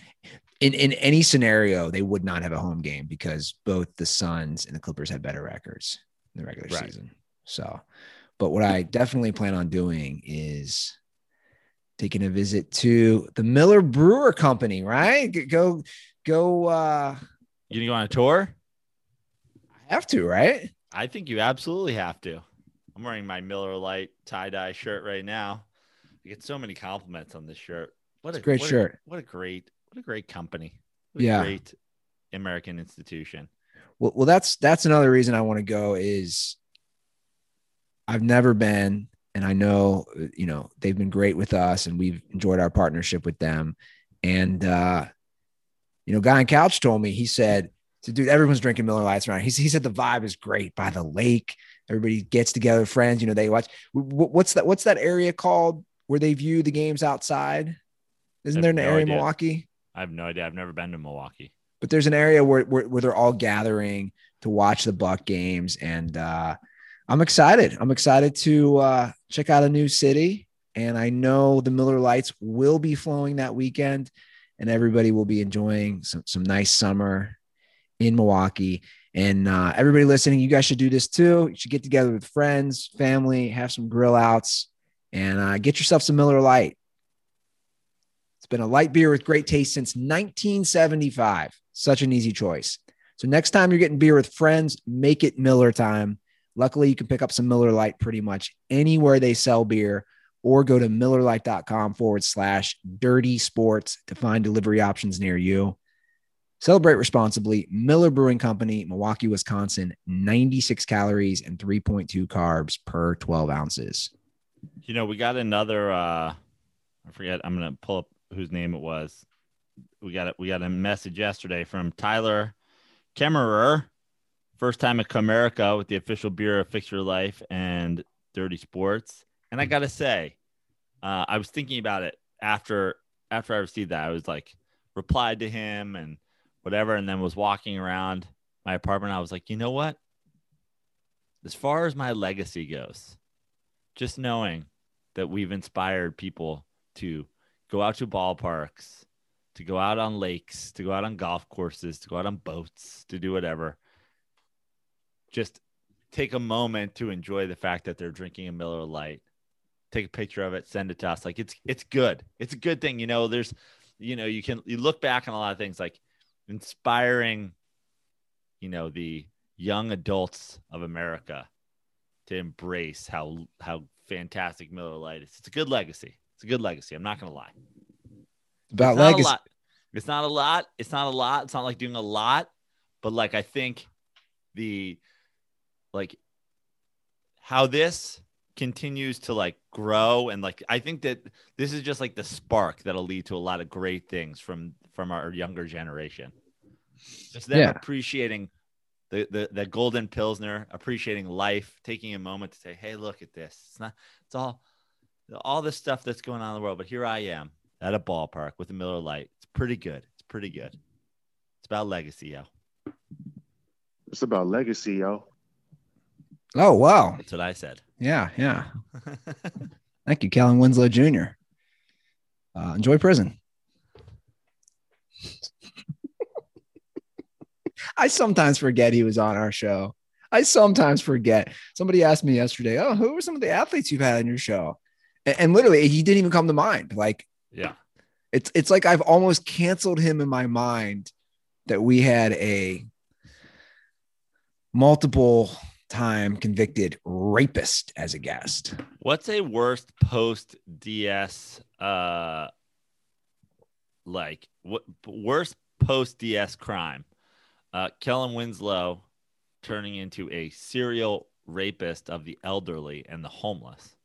in in any scenario they would not have a home game because both the Suns and the Clippers had better records in the regular Right. season. So, but what I definitely plan on doing is taking a visit to the Miller Brewer Company, right? Go go uh You gonna go on a tour? I have to, right? I think you absolutely have to. I'm wearing my Miller Lite tie dye shirt right now. I get so many compliments on this shirt. What a great what shirt. what a great what a great company. What a Yeah. great American institution. Well, well, that's that's another reason I want to go is I've never been, and I know you know they've been great with us, and we've enjoyed our partnership with them. And uh, you know, guy on couch told me he said, "So, dude, everyone's drinking Miller Lites around." He, he said the vibe is great by the lake. Everybody gets together, friends. You know, they watch. wh- wh- What's that? What's that area called where they view the games outside? Isn't there an no area in. Milwaukee? I have no idea. I've never been to Milwaukee. but there's an area where, where where they're all gathering to watch the Buck games, and uh, I'm excited. I'm excited to uh, check out a new city, and I know the Miller Lites will be flowing that weekend, and everybody will be enjoying some some nice summer in Milwaukee. And uh, everybody listening, you guys should do this too. You should get together with friends, family, have some grill outs, and uh, get yourself some Miller Lite. It's been a light beer with great taste since 1975. Such an easy choice. So next time you're getting beer with friends, make it Miller time. Luckily, you can pick up some Miller Lite pretty much anywhere they sell beer or go to millerlite.com forward slash dirty sports to find delivery options near you. Celebrate responsibly. Miller Brewing Company, Milwaukee, Wisconsin, 96 calories and 3.2 carbs per 12 ounces. You know, we got another uh I forget, I'm gonna pull up whose name it was. We got it, we got a message yesterday from Tyler Kemmerer, first time at Comerica with the official beer of Fix Your Life and Dirty Sports. And I gotta say, uh, I was thinking about it after after I received that. I was like replied to him and whatever, and then was walking around my apartment. I was like, you know what? As far as my legacy goes, just knowing that we've inspired people to go out to ballparks, to go out on lakes, to go out on golf courses, to go out on boats, to do whatever. Just take a moment to enjoy the fact that they're drinking a Miller Lite. Take a picture of it, send it to us. Like it's it's good. It's a good thing. You know, there's you know, you can you look back on a lot of things like inspiring, you know, the young adults of America to embrace how how fantastic Miller Lite is. It's a good legacy. It's a good legacy. I'm not gonna lie. About It's not a legacy. lot. It's not a lot. It's not a lot. It's not like doing a lot, but like I think the like how this continues to like grow and like I think that this is just like the spark that'll lead to a lot of great things from from our younger generation. Just them Yeah. appreciating the, the the golden pilsner, appreciating life, taking a moment to say, "Hey, look at this. It's not. It's all all this stuff that's going on in the world, but here I am at a ballpark with a Miller Lite. It's pretty good. It's pretty good. It's about legacy, yo. It's about legacy, yo. Oh wow. That's what I said. Yeah, yeah. Thank you, Kellen Winslow Jr. Uh, enjoy prison. I sometimes forget he was on our show. I sometimes forget. Somebody asked me yesterday, "Oh, who were some of the athletes you've had on your show?" And, literally, he didn't even come to mind. Like yeah. it's it's like I've almost canceled him in my mind that we had a multiple time convicted rapist as a guest. What's a worst post DS uh like what worst post DS crime? Uh Kellen Winslow turning into a serial rapist of the elderly and the homeless.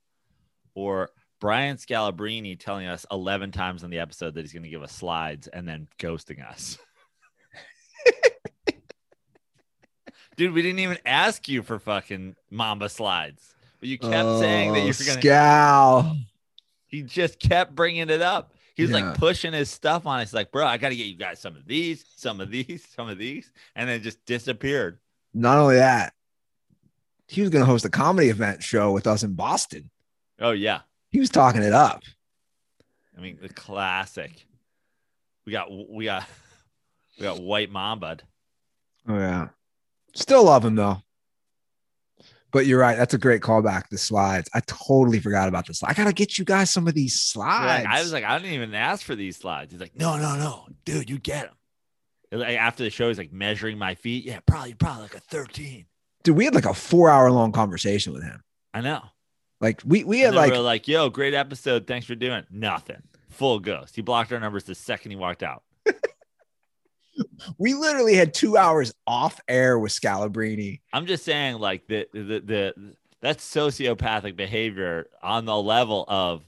Or Brian Scalabrine telling us 11 times in the episode that he's going to give us slides and then ghosting us. Dude, we didn't even ask you for fucking Mamba slides. But you kept saying that oh, you were going to Oh, Scal. he just kept bringing it up. He was Yeah. like pushing his stuff on. It's like, bro, I got to get you guys some of these, some of these, some of these, and then just disappeared. Not only that, he was going to host a comedy event show with us in Boston. Oh yeah, He was talking it up. I mean the classic. We got we got we got White Mamba. Oh yeah. Still love him though. But you're right. That's a great callback. The slides. I totally forgot about this. I gotta get you guys some of these slides. I was like, I didn't even ask for these slides. He's like, no, no, no, dude, you get them. Like after the show, he's like measuring my feet. Yeah, probably, probably like a thirteen. dude, we had like a four hour long conversation with him. I know. Like we we had like we're like, yo, great episode. Thanks for doing. Nothing. Full ghost. He blocked our numbers the second he walked out. we literally had two hours off air with Scalabrine. I'm just saying, like the the the that's sociopathic behavior on the level of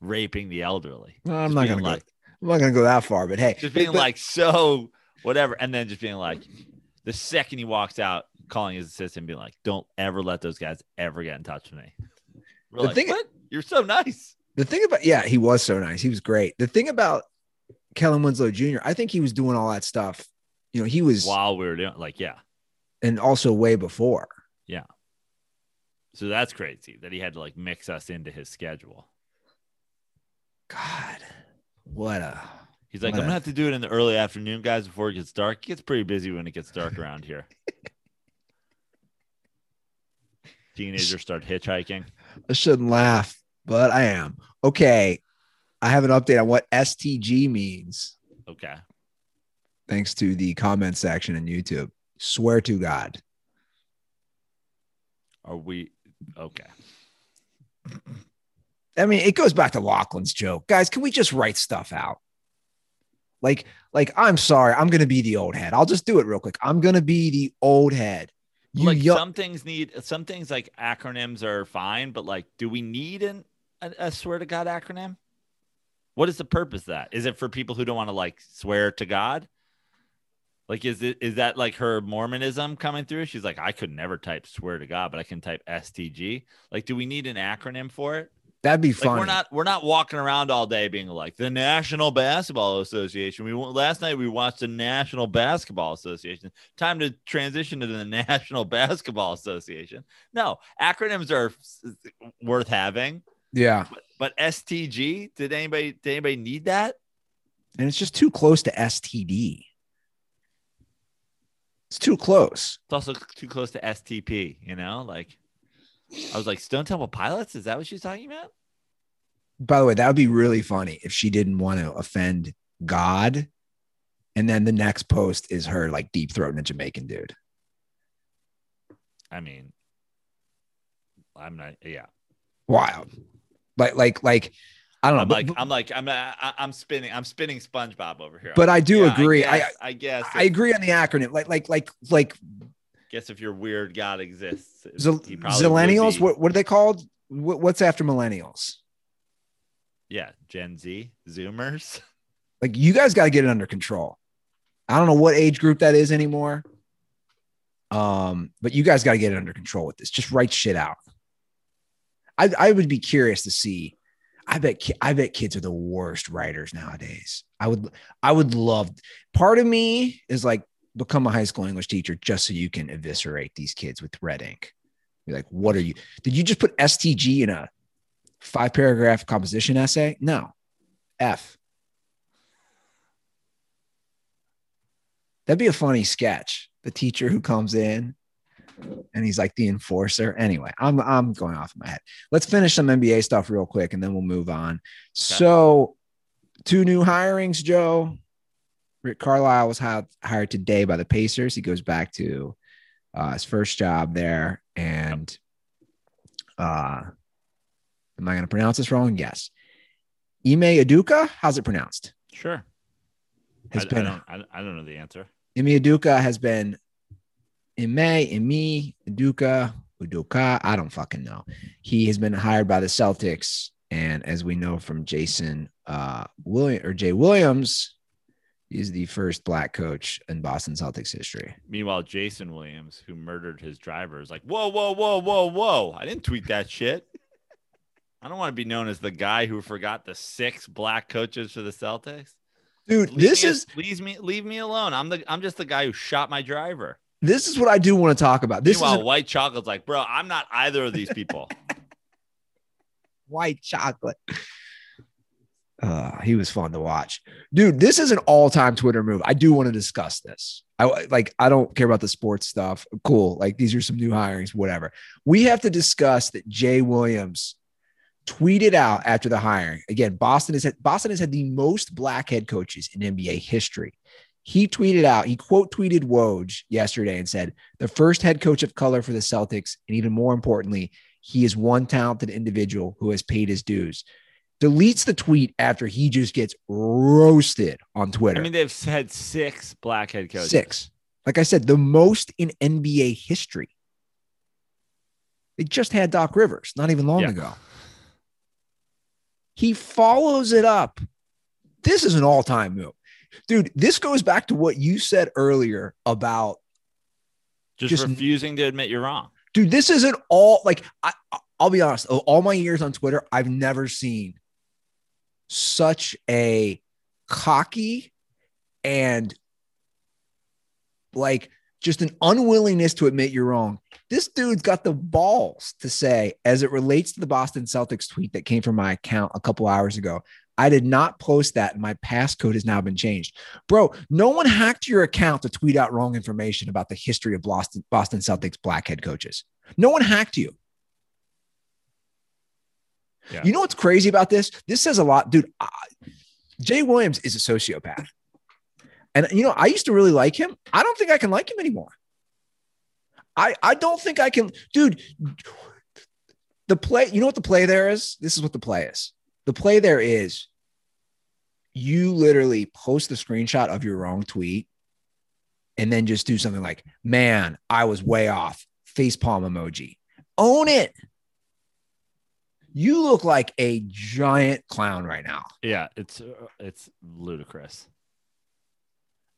raping the elderly. No, I'm Just not gonna go. like, I'm not gonna go that far, but hey, just being but- like so whatever, and then just being like, the second he walks out, calling his assistant, being like, "Don't ever let those guys ever get in touch with me." We're The like, thing- what? You're so nice. the thing about yeah, he was so nice. He was great. The thing about Kellen Winslow Jr., I think he was doing all that stuff. You know, he was, While we were doing, like, yeah. and also way before. Yeah. So that's crazy that he had to like mix us into his schedule. God, what a He's like, What I'm a- gonna have to do it in the early afternoon, guys, before it gets dark. It gets pretty busy when it gets dark around here. Teenagers start hitchhiking. I shouldn't laugh, but I am. Okay. I have an update on what STG means Okay. thanks to the comment section in YouTube. Swear to God. Are we okay? I mean, it goes back to Lachlan's joke. Guys, can we just write stuff out? Like, like, I'm sorry, I'm gonna be the old head. I'll just do it real quick. I'm gonna be the old head. You like some things need some things like acronyms are fine, but like, do we need an a, a swear to God acronym? What is the purpose of that? Is it for people who don't want to like swear to God? Like, is it is that like her Mormonism coming through? She's like, I could never type swear to God, but I can type STG. Like, do we need an acronym for it? That'd be Like, funny. we're not we're not walking around all day being like the National Basketball Association. We last night we watched the National Basketball Association. Time to transition to the National Basketball Association. No, acronyms are worth having, yeah. but STG. Did anybody did anybody need that? And it's just too close to STD. It's too close. It's also too close to STP. You know, like I was like Stone Temple Pilots. Is that what she's talking about? By the way, that would be really funny if she didn't want to offend God. And then the next post is her like deep throating a Jamaican dude. I mean, I'm not. Yeah. Wild. Like, like, like, I don't know. I'm but- like, I'm like, I'm, uh, I, I'm spinning, I'm spinning SpongeBob over here. But I do Yeah, agree. I, I guess, I, guess, I agree on the acronym. Like, like, like, like guess if your weird God exists, Zil- he probably would Zillennials. What, what are they called? What, what's after millennials? yeah, Gen Z, Zoomers. Like, you guys got to get it under control. I don't know what age group that is anymore. Um, but you guys got to get it under control with this. Just write shit out. I, I would be curious to see. I bet ki- I bet kids are the worst writers nowadays. I would I would love part of me is like become a high school English teacher just so you can eviscerate these kids with red ink. Be like, what are you? Did you just put STG in a five paragraph composition essay? No. F. That'd be a funny sketch. The teacher who comes in and he's like the enforcer. Anyway, I'm I'm going off my head. Let's finish some NBA stuff real quick and then we'll move on. So, two new hirings, Joe. Rick Carlisle was hired, today by the Pacers. He goes back to uh, his first job there. And uh, am I going to pronounce this wrong? Yes. Ime Aduka, how's it pronounced? Sure. Has I, been I, don't, I, don't know the answer. Ime Aduka has been Ime, Imi, Aduka, Udoka. I don't fucking know. He has been hired by the Celtics. And as we know from Jason uh, William or Jay Williams, he's the first black coach in Boston Celtics history. Meanwhile, Jason Williams, who murdered his driver, is like, whoa, whoa, whoa, whoa, whoa. I didn't tweet that shit. I don't want to be known as the guy who forgot the six black coaches for the Celtics. Dude, Leave this me, is leave me leave me alone. I'm the I'm just the guy who shot my driver. this is what I do want to talk about. This Meanwhile, is white chocolate's like, bro, I'm not either of these people. white chocolate. Uh, he was fun to watch, dude. This is an all-time Twitter move. I do want to discuss this. I like. I don't care about the sports stuff. Cool. Like these are some new hirings. Whatever. We have to discuss that. Jay Williams tweeted out after the hiring. Again, Boston has had Boston has had the most black head coaches in NBA history. He tweeted out. He quote tweeted Woj yesterday and said, "The first head coach of color for the Celtics, and even more importantly, he is one talented individual who has paid his dues." Deletes the tweet after he just gets roasted on Twitter. I mean, they've had six black head coaches. Six. Like I said, the most in NBA history. They just had Doc Rivers not even long Yeah. ago. He follows it up. This is an all time move. Dude, this goes back to what you said earlier about, Just, Just- refusing to admit you're wrong. dude, this isn't all like, I, I'll be honest, all my years on Twitter, I've never seen such a cocky and like just an unwillingness to admit you're wrong. This dude's got the balls to say, as it relates to the Boston Celtics tweet that came from my account a couple hours ago, I did not post that. My passcode has now been changed. Bro, no one hacked your account to tweet out wrong information about the history of Boston, Boston Celtics black head coaches. No one hacked you. Yeah. You know what's crazy about this? This says a lot, dude. I, Jay Williams is a sociopath. And you know, I used to really like him. I don't think I can like him anymore. I I don't think I can, dude. The play, you know what the play there is? This is what the play is. The play there is you literally post the screenshot of your wrong tweet and then just do something like, man, I was way off. Face palm emoji. Own it. You look like a giant clown right now. Yeah, it's uh, it's ludicrous.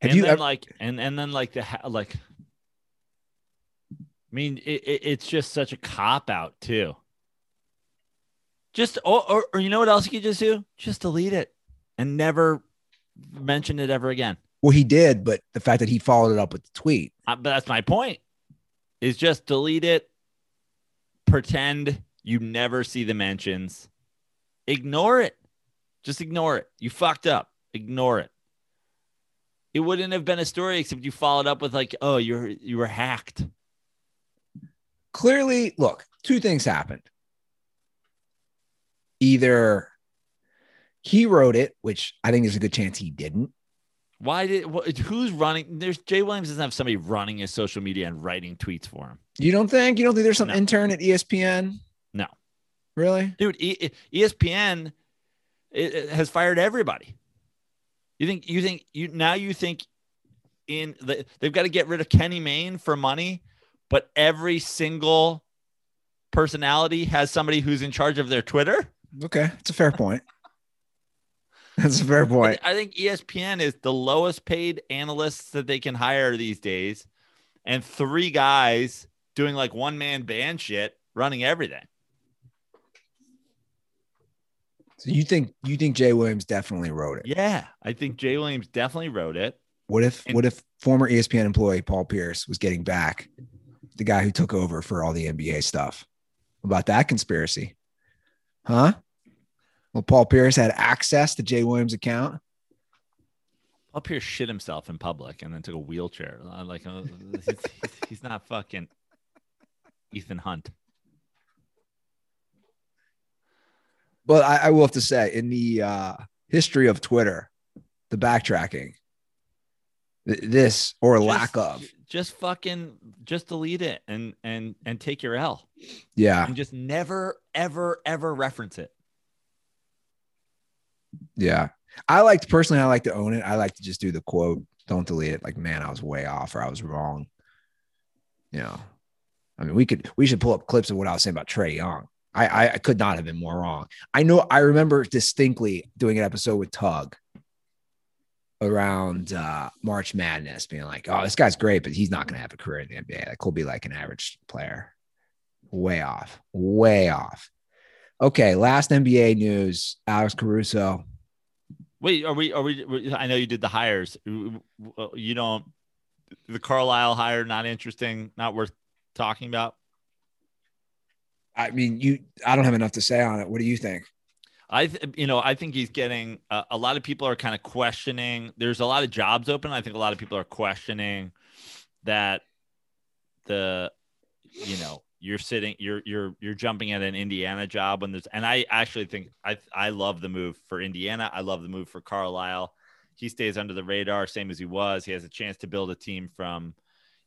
Have and you then ever, like and and then like the like I mean it, it, it's just such a cop out too. Just or, or or you know what else you could just do? Just delete it and never mention it ever again. well, he did, but the fact that he followed it up with the tweet. Uh, but that's my point. Is just delete it. Pretend you never see the mentions. Ignore it. Just ignore it. You fucked up. Ignore it. It wouldn't have been a story except you followed up with like, "Oh, you're you were hacked." Clearly, look, two things happened. Either he wrote it, which I think there's a good chance he didn't. Why did who's running? There's Jay Williams doesn't have somebody running his social media and writing tweets for him, You don't think? You don't think there's some No. intern at ESPN? Really? dude. E- ESPN has fired everybody. You think you think you now you think in the, they've got to get rid of Kenny Mayne for money, but every single personality has somebody who's in charge of their Twitter. Okay. It's a fair point. That's a fair point. I think ESPN is the lowest paid analysts that they can hire these days, and three guys doing like one man band shit, running everything. So you think you think Jay Williams definitely wrote it? Yeah, I think Jay Williams definitely wrote it. What if And- what if former ESPN employee Paul Pierce was getting back the guy who took over for all the NBA stuff? About that conspiracy. Huh? Well, Paul Pierce had access to Jay Williams' account. Paul Pierce shit himself in public and then took a wheelchair. I'm Like uh, he's, he's not fucking Ethan Hunt. But I, I will have to say, in the uh, history of Twitter, the backtracking, th- this or Just- lack of, Just fucking just delete it and and and take your L yeah, and just never ever ever reference it. yeah. I like personally, I like to own it. I like to just do the quote, don't delete it. Like, man, I was way off or I was wrong. You know, I mean, we could, we should pull up clips of what I was saying about Trae Young. I, I, could not have been more wrong. I know, I remember distinctly doing an episode with Tug around uh, March Madness, being like, oh, this guy's great, but he's not going to have a career in the NBA. Like, he'll be like an average player. Way off, way off. Okay, last NBA news Alex Caruso. Wait, are we are we- I know you did the hires. You don't the Carlisle hire not interesting, not worth talking about. I mean, you. I don't have enough to say on it. What do you think? I, th- you know, I think he's getting uh, a lot of people are kind of questioning. There's a lot of jobs open. I think a lot of people are questioning that the, you know, you're sitting, you're you're you're jumping at an Indiana job when there's, and I actually think I I love the move for Indiana. I love the move for Carlisle. He stays under the radar, same as he was. He has a chance to build a team from,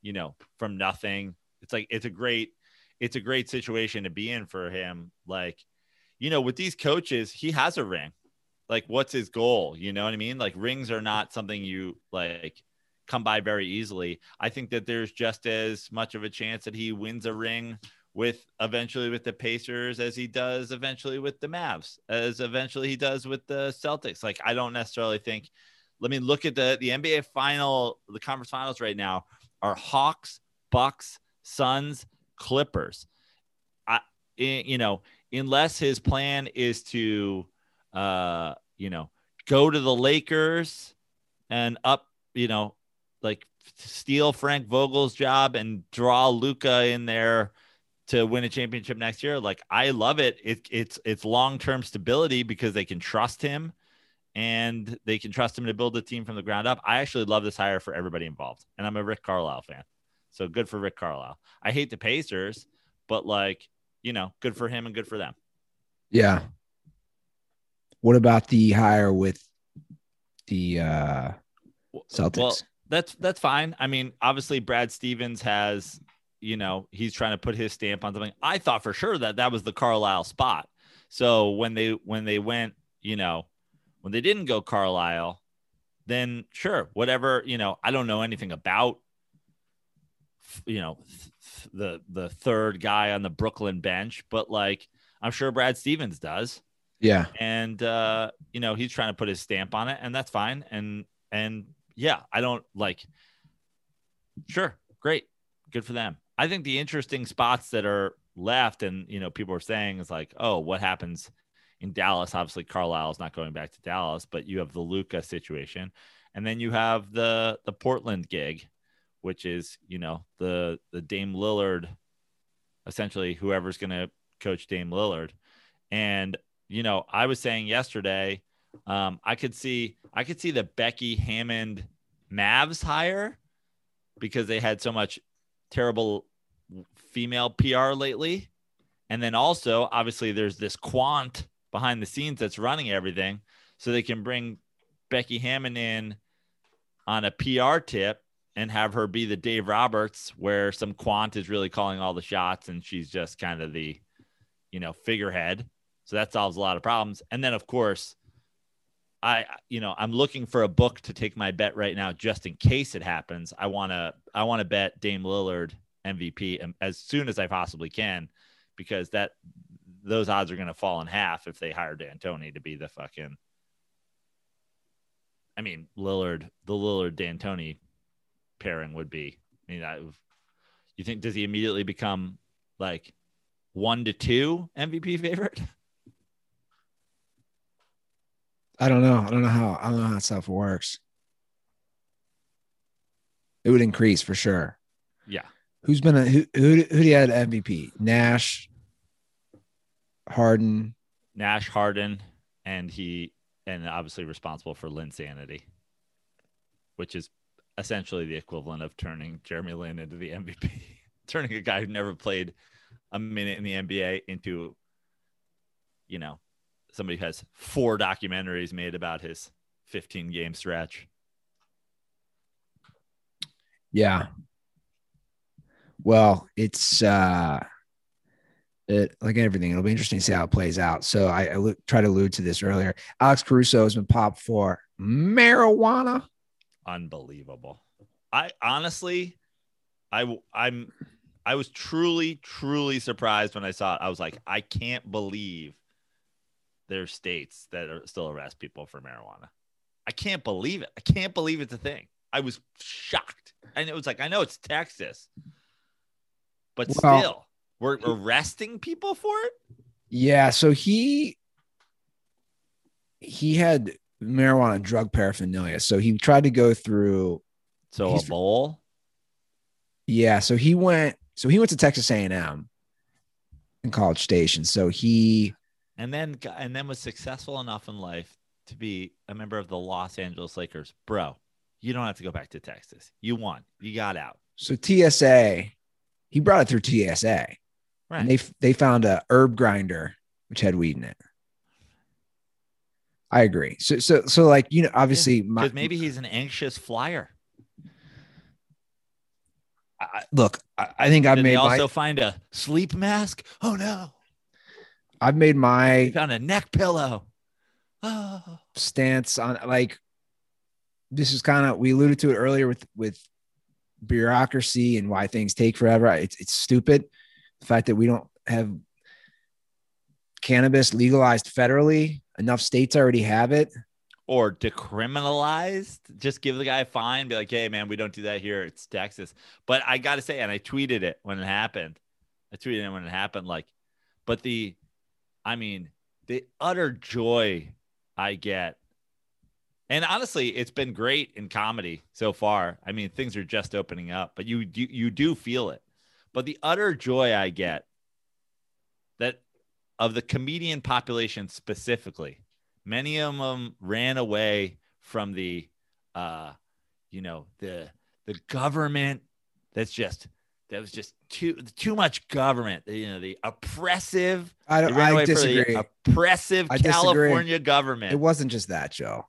you know, from nothing. It's like it's a great, it's a great situation to be in for him. Like you know, with these coaches, he has a ring. Like, what's his goal? You know what I mean? Like, rings are not something you like come by very easily. I think that there's just as much of a chance that he wins a ring with eventually with the Pacers as he does eventually with the Mavs, as eventually he does with the Celtics. Like, I don't necessarily think. Let me look at the the NBA final, the conference finals right now are Hawks, Bucks, Suns, Clippers. I, you know, unless his plan is to uh you know go to the Lakers and up you know like steal Frank Vogel's job and draw Luka in there to win a championship next year like I love it, it it's it's long-term stability because they can trust him and they can trust him to build a team from the ground up. I actually love this hire for everybody involved and I'm a Rick Carlisle fan so good for Rick Carlisle I hate the Pacers but like you know, good for him and good for them. Yeah. What about the hire with the uh, Celtics? Well, that's that's fine. I mean, obviously Brad Stevens has, you know, he's trying to put his stamp on something. I thought for sure that that was the Carlisle spot. So when they when they went, you know, when they didn't go Carlisle, then sure, whatever, you know, I don't know anything about you know th- the the third guy on the Brooklyn bench, but like I'm sure Brad Stevens does. Yeah. and uh you know he's trying to put his stamp on it and that's fine. And and yeah i don't like sure great good for them. I think the interesting spots that are left and you know people are saying is like oh what happens in dallas? Obviously carlisle is not going back to dallas but you have the luka situation. And then you have the the portland gig which is you know the the dame lillard essentially whoever's going to coach dame lillard and you know, I was saying yesterday, um, I could see I could see the Becky Hammon Mavs hire because they had so much terrible female PR lately. And then also, obviously, there's this quant behind the scenes that's running everything. So they can bring Becky Hammon in on a PR tip and have her be the Dave Roberts, where some quant is really calling all the shots and she's just kind of the, you know, figurehead. So that solves a lot of problems. And then, of course, I, you know, I'm looking for a book to take my bet right now, just in case it happens. I want to, I want to bet Dame Lillard MVP as soon as I possibly can, because that those odds are going to fall in half if they hire D'Antoni to be the fucking. I mean, Lillard, the Lillard D'Antoni pairing would be. I mean, I, you think does he immediately become like one to two MVP favorite? I don't know. I don't know how. I don't know how that stuff works. It would increase for sure. Yeah. Who's been a who? Who, who do you had MVP? Nash, Harden. Nash, Harden, and he, and obviously responsible for Linsanity, which is essentially the equivalent of turning Jeremy Lin into the MVP, turning a guy who never played a minute in the NBA into, you know, somebody who has four documentaries made about his 15 game stretch. Yeah. Well, it's uh it like everything. It'll be interesting to see how it plays out. So I, I lo- tried to allude to this earlier. Alex Caruso has been popped for marijuana. Unbelievable. I honestly, I I'm I was truly truly surprised when I saw it. I was like, I can't believe there's states that are still arrest people for marijuana. I can't believe it. I can't believe it's a thing. I was shocked. And it was like, I know it's Texas, but Well- still, we're arresting people for it. Yeah, so he he had marijuana drug paraphernalia. So he tried to go through So a bowl. yeah, so he went so he went to Texas A&M in College Station. So he and then got- and then was successful enough in life to be a member of the Los Angeles Lakers. Bro, you don't have to go back to Texas. You won. You got out. so TSA he brought it through TSA. Right. And they they found a herb grinder which had weed in it. I agree. So so so like you know obviously Because maybe he's an anxious flyer. I- look I, I think I've Did made they also my find a sleep mask? Oh no. I've made They my found a neck pillow. Oh. stance on like this is kind of we alluded to it earlier with with bureaucracy and why things take forever. It's it's stupid. The fact that we don't have cannabis legalized federally, enough states already have it. Or decriminalized. Just give the guy a fine. Be like, hey man, we don't do that here. It's Texas. But I gotta say, and I tweeted it when it happened. I tweeted it when it happened. Like, but the I mean, the utter joy I get. And honestly, it's been great in comedy so far. I mean, things are just opening up, but you you, you do feel it. But the utter joy I get of the comedian population specifically, many of them ran away from the uh you know, the the government that's just that was just too too much government, you know, the oppressive I don't. I disagree. oppressive I disagree. California government. It wasn't just that, Joe.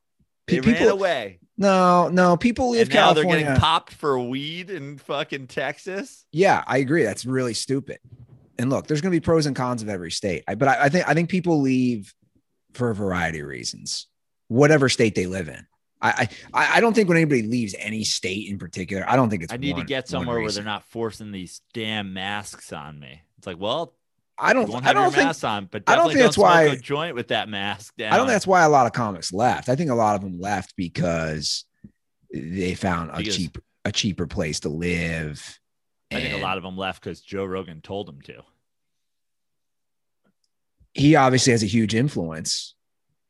they Pe- ran away. No, no. People leave And now they're getting popped for weed in fucking Texas. Yeah, I agree. That's really stupid. And look, there's going to be pros and cons of every state. I, but I, I think I think people leave for a variety of reasons, whatever state they live in. I I, I don't think when anybody leaves any state in particular, I don't think it's. I need one- to get somewhere where they're not forcing these damn masks on me. It's like, well, I don't. won't I don't think. mask on, but I don't think that's smoke why- a joint with that mask. Down. I don't think that's why a lot of comics left. I think a lot of them left because they found a Because- cheap a cheaper place to live. I think a lot of them left because Joe Rogan told them to. he obviously has a huge influence,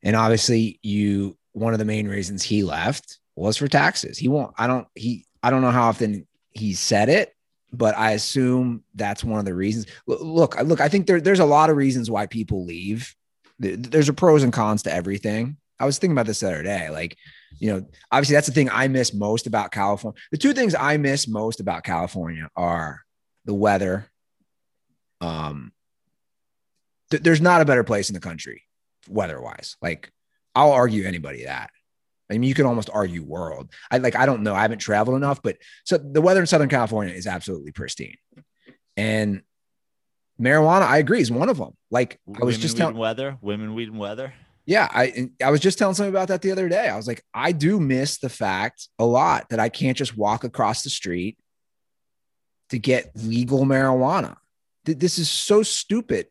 and obviously you. One of the main reasons he left was for taxes. He won't. I don't. He. I don't know how often he said it, but I assume that's one of the reasons. Look, look, look I think there, there's a lot of reasons why people leave. There's a pros and cons to everything. I was thinking about this the other day. Like, you know, obviously that's the thing I miss most about California. The two things I miss most about California are the weather. Um, th- there's not a better place in the country weather-wise. Like, I'll argue anybody that. I mean, you can almost argue world. I like, I don't know. I haven't traveled enough, but so the weather in Southern California is absolutely pristine. And marijuana, I agree, is one of them. Like I was just telling, weather. Women, weed, and weather. Yeah, I I was just telling somebody about that the other day. I was like, I do miss the fact a lot that I can't just walk across the street to get legal marijuana. Th- This is so stupid.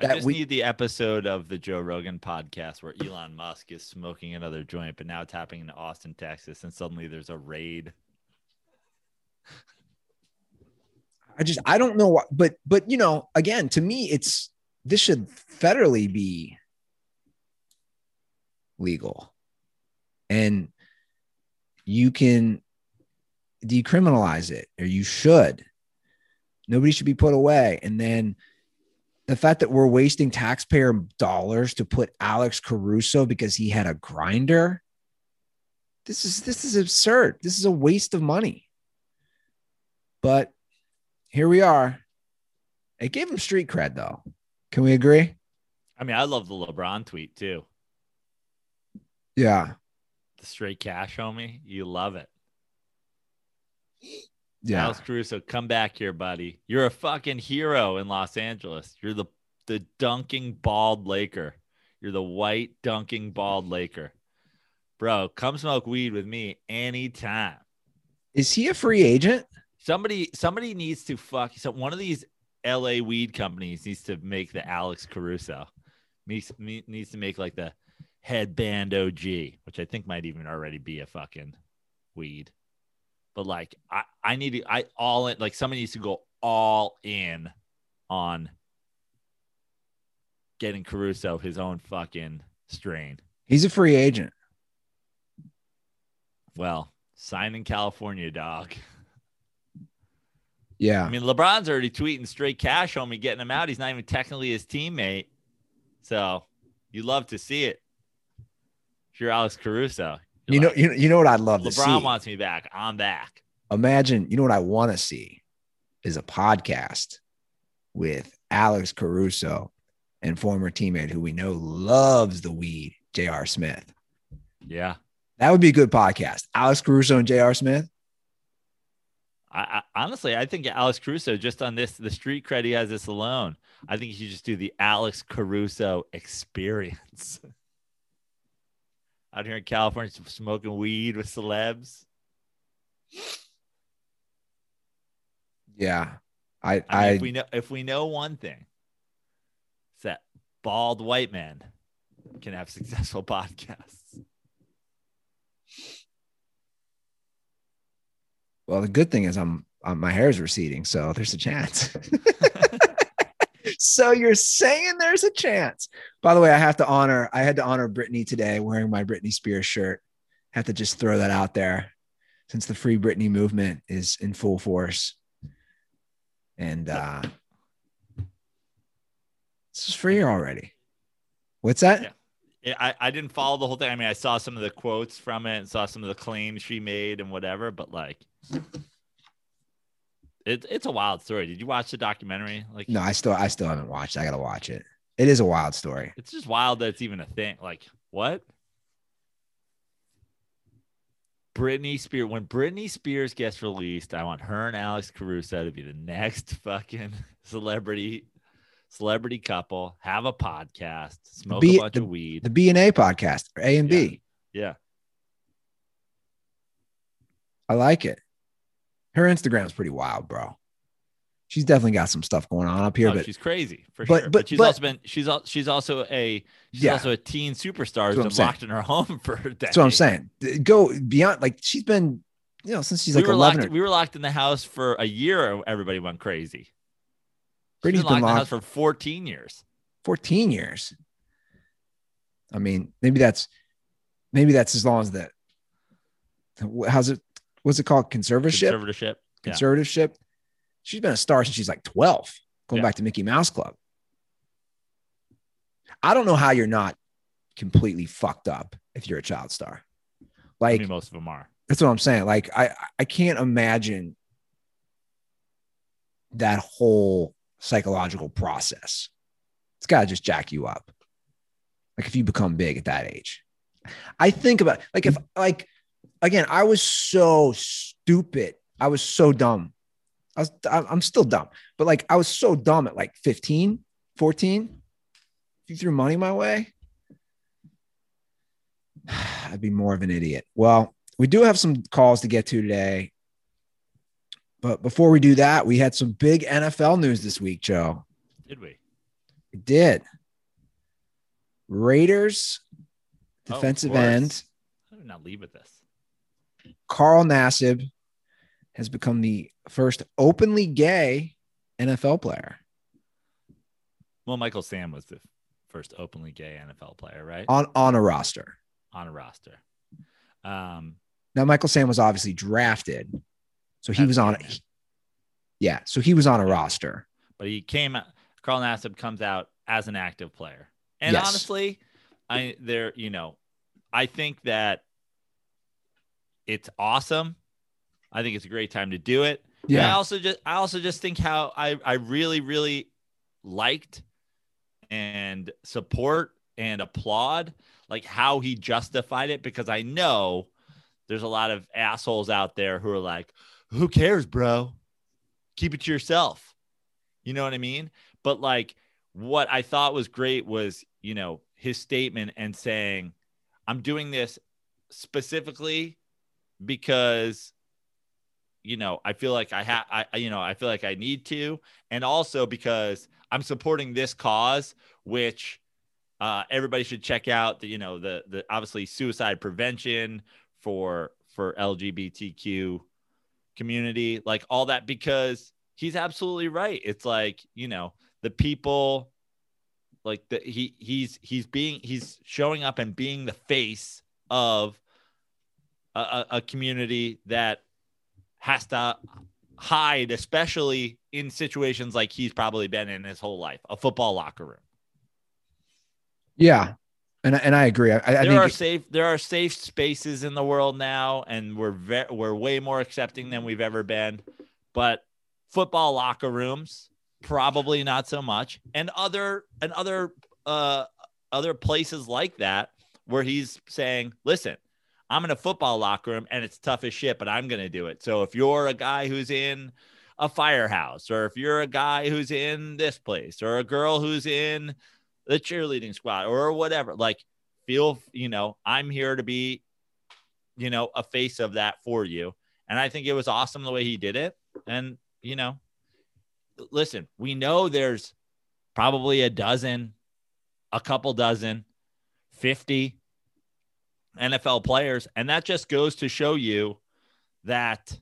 I That just we- need the episode of the Joe Rogan podcast where Elon Musk is smoking another joint, but now tapping happening in Austin, Texas, and suddenly there's a raid. I just I don't know what, but but you know, again, to me, it's this should federally be legal. and you can decriminalize it or you should. Nobody should be put away. And then the fact that we're wasting taxpayer dollars to put Alex Caruso because he had a grinder. This is this is absurd. This is a waste of money. But here we are. It gave him street cred though. Can we agree? I mean, I love the LeBron tweet too. Yeah. The straight cash, homie. You love it. Yeah. Alex Caruso, come back here, buddy. You're a fucking hero in Los Angeles. You're the the dunking bald Laker. You're the white dunking bald Laker. Bro, come smoke weed with me anytime. Is he a free agent? Somebody somebody needs to fuck so one of these LA weed companies needs to make the Alex Caruso. Needs, needs to make like the headband OG, which I think might even already be a fucking weed. But like I, I need to I all in like somebody needs to go all in on getting Caruso his own fucking strain. He's a free agent. Well, sign in California, dog. Yeah. I mean, LeBron's already tweeting straight cash on me, getting him out. He's not even technically his teammate. So you love to see it. You're Alex Caruso, you're you know, like, you know, you know what I'd love to see. LeBron wants me back. I'm back. Imagine, you know what I want to see is a podcast with Alex Caruso and former teammate who we know loves the weed, J.R. Smith. Yeah. That would be a good podcast. Alex Caruso and J.R. Smith. I, I honestly, I think Alex Caruso just on this, the street cred he has this alone. I think you should just do the Alex Caruso experience. Out here in California, smoking weed with celebs. Yeah. I, I mean, if we know if we know one thing, it's that bald white men can have successful podcasts. well, the good thing is I'm, I'm my hair is receding, so there's a chance. so you're saying there's a chance. By the way, I have to honor, I had to honor Britney today wearing my Britney Spears shirt. Have to just throw that out there since the free Britney movement is in full force. And uh this is free already. What's that? Yeah, I, I didn't follow the whole thing. I mean, I saw some of the quotes from it and saw some of the claims she made and whatever, but like it, it's a wild story. Did you watch the documentary? Like No, I still I still haven't watched. I gotta watch it. It is a wild story. it's just wild that it's even a thing. Like, what? Britney Spears. When Britney Spears gets released, I want her and Alex Caruso to be the next fucking celebrity celebrity couple. Have a podcast, smoke B- a bunch of weed. The B and A podcast, A and B. yeah, I like it. Her Instagram's pretty wild, bro. She's definitely got some stuff going on up here, Oh, but she's crazy for but- sure. but- But, she's but- also been she's al- she's also a she's Yeah. also a teen superstar who's been saying. locked in her home for that's what I'm saying. Go beyond like she's been, you know, since she's we like were 11 locked. or We were locked in the house for a year. Everybody went crazy. Britney's been been locked in the locked house for 14 years. 14 years. I mean, maybe that's maybe that's as long as that. How's it? What's it called? Conservatorship. Conservatorship. Yeah. Conservatorship. She's been a star since she's like 12, going Yeah. back to Mickey Mouse Club. I don't know how you're not completely fucked up if you're a child star. I Like mean, most of them are. that's what I'm saying. Like I I can't imagine that whole psychological process. It's got to just jack you up. Like if you become big at that age. I think about like if like again, I was so stupid. I was so dumb. I was I'm still dumb, but like I was so dumb at like 15, 14. If you threw money my way, I'd be more of an idiot. Well, we do have some calls to get to today. But before we do that, we had some big NFL news this week, Joe. Did we? We did. Raiders Oh, defensive course. end How did not leave with this? Carl Nassib has become the first openly gay NFL player Well, Michael Sam was the first openly gay NFL player, right? on, on a roster. On a roster. Um, Now Michael Sam was obviously drafted, so he As was a on. junior. Yeah, so he was on a roster. but he came Carl Nassib comes out as an active player. And Yes. honestly, I there, you know, I think that it's awesome. I think it's a great time to do it. And I also just I also just think how I I really really liked and support and applaud like how he justified it because I know there's a lot of assholes out there who are like, who cares, bro? Keep it to yourself. You know what I mean? But like what I thought was great was, you know, his statement and saying, I'm doing this specifically because you know, I feel like I have, I, you know, I feel like I need to, and also because I'm supporting this cause, which uh, everybody should check out. The, you know, the the obviously suicide prevention for for LGBTQ community, like all that, because he's absolutely right. It's like you know the people, like the he he's he's being he's showing up and being the face of a, a, community that has to hide, especially in situations like he's probably been in his whole life, a football locker room. Yeah, and I- and I agree. I, I there are safe there are safe spaces in the world now, and we're ve- we're way more accepting than we've ever been. But football locker rooms, probably not so much, and other and other uh other places like that where he's saying, "Listen, I'm in a football locker room and it's tough as shit, but I'm going to do it. So if you're a guy who's in a firehouse, or if you're a guy who's in this place, or a girl who's in the cheerleading squad, or whatever, like feel, you know, I'm here to be, you know, a face of that for you. And I think it was awesome the way he did it. And, you know, listen, we know there's probably a dozen, a couple dozen, 50 NFL players. And that just goes to show you that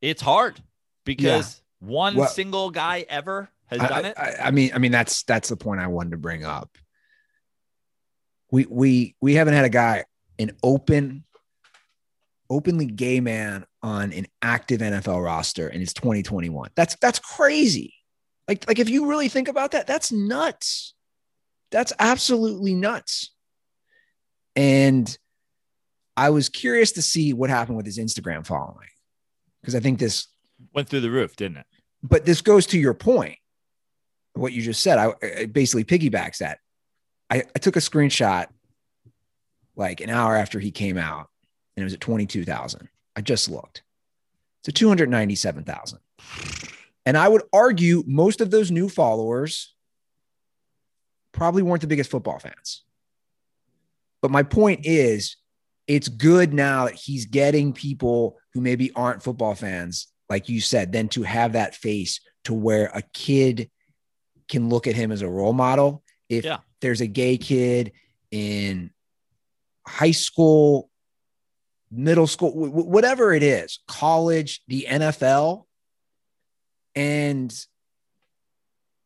it's hard because one Well- single guy ever has I, done it. I, I mean, I mean that's that's the point I wanted to bring up. We we we haven't had a guy an open, openly gay man on an active NFL roster, and it's 2021. That's that's crazy. Like like if you really think about that, that's nuts. That's absolutely nuts. And I was curious to see what happened with his Instagram following because I think this Went through the roof, didn't it? but this goes to your point what you just said. I basically piggybacks that. I, I took a screenshot like an hour after he came out and it was at 22000 i just looked. To 297000 and i would argue most of those new followers probably weren't the biggest football fans but my point is it's good now that he's getting people who maybe aren't football fans like you said, then to have that face to where a kid can look at him as a role model. If Yeah. there's a gay kid in high school, middle school, wh- wh- whatever it is, college, the NFL, and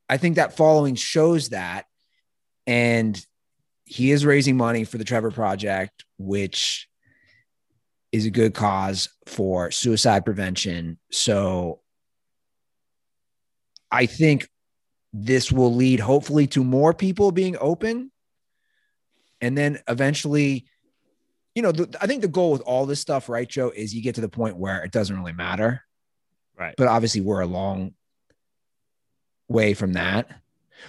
I think that following shows that. And he is raising money for the Trevor Project, which is a good cause for suicide prevention. So I think this will lead hopefully to more people being open. And then eventually, you know, the, I think the goal with all this stuff, right, Joe, is you get to the point where it doesn't really matter. Right. But obviously, we're a long way from that.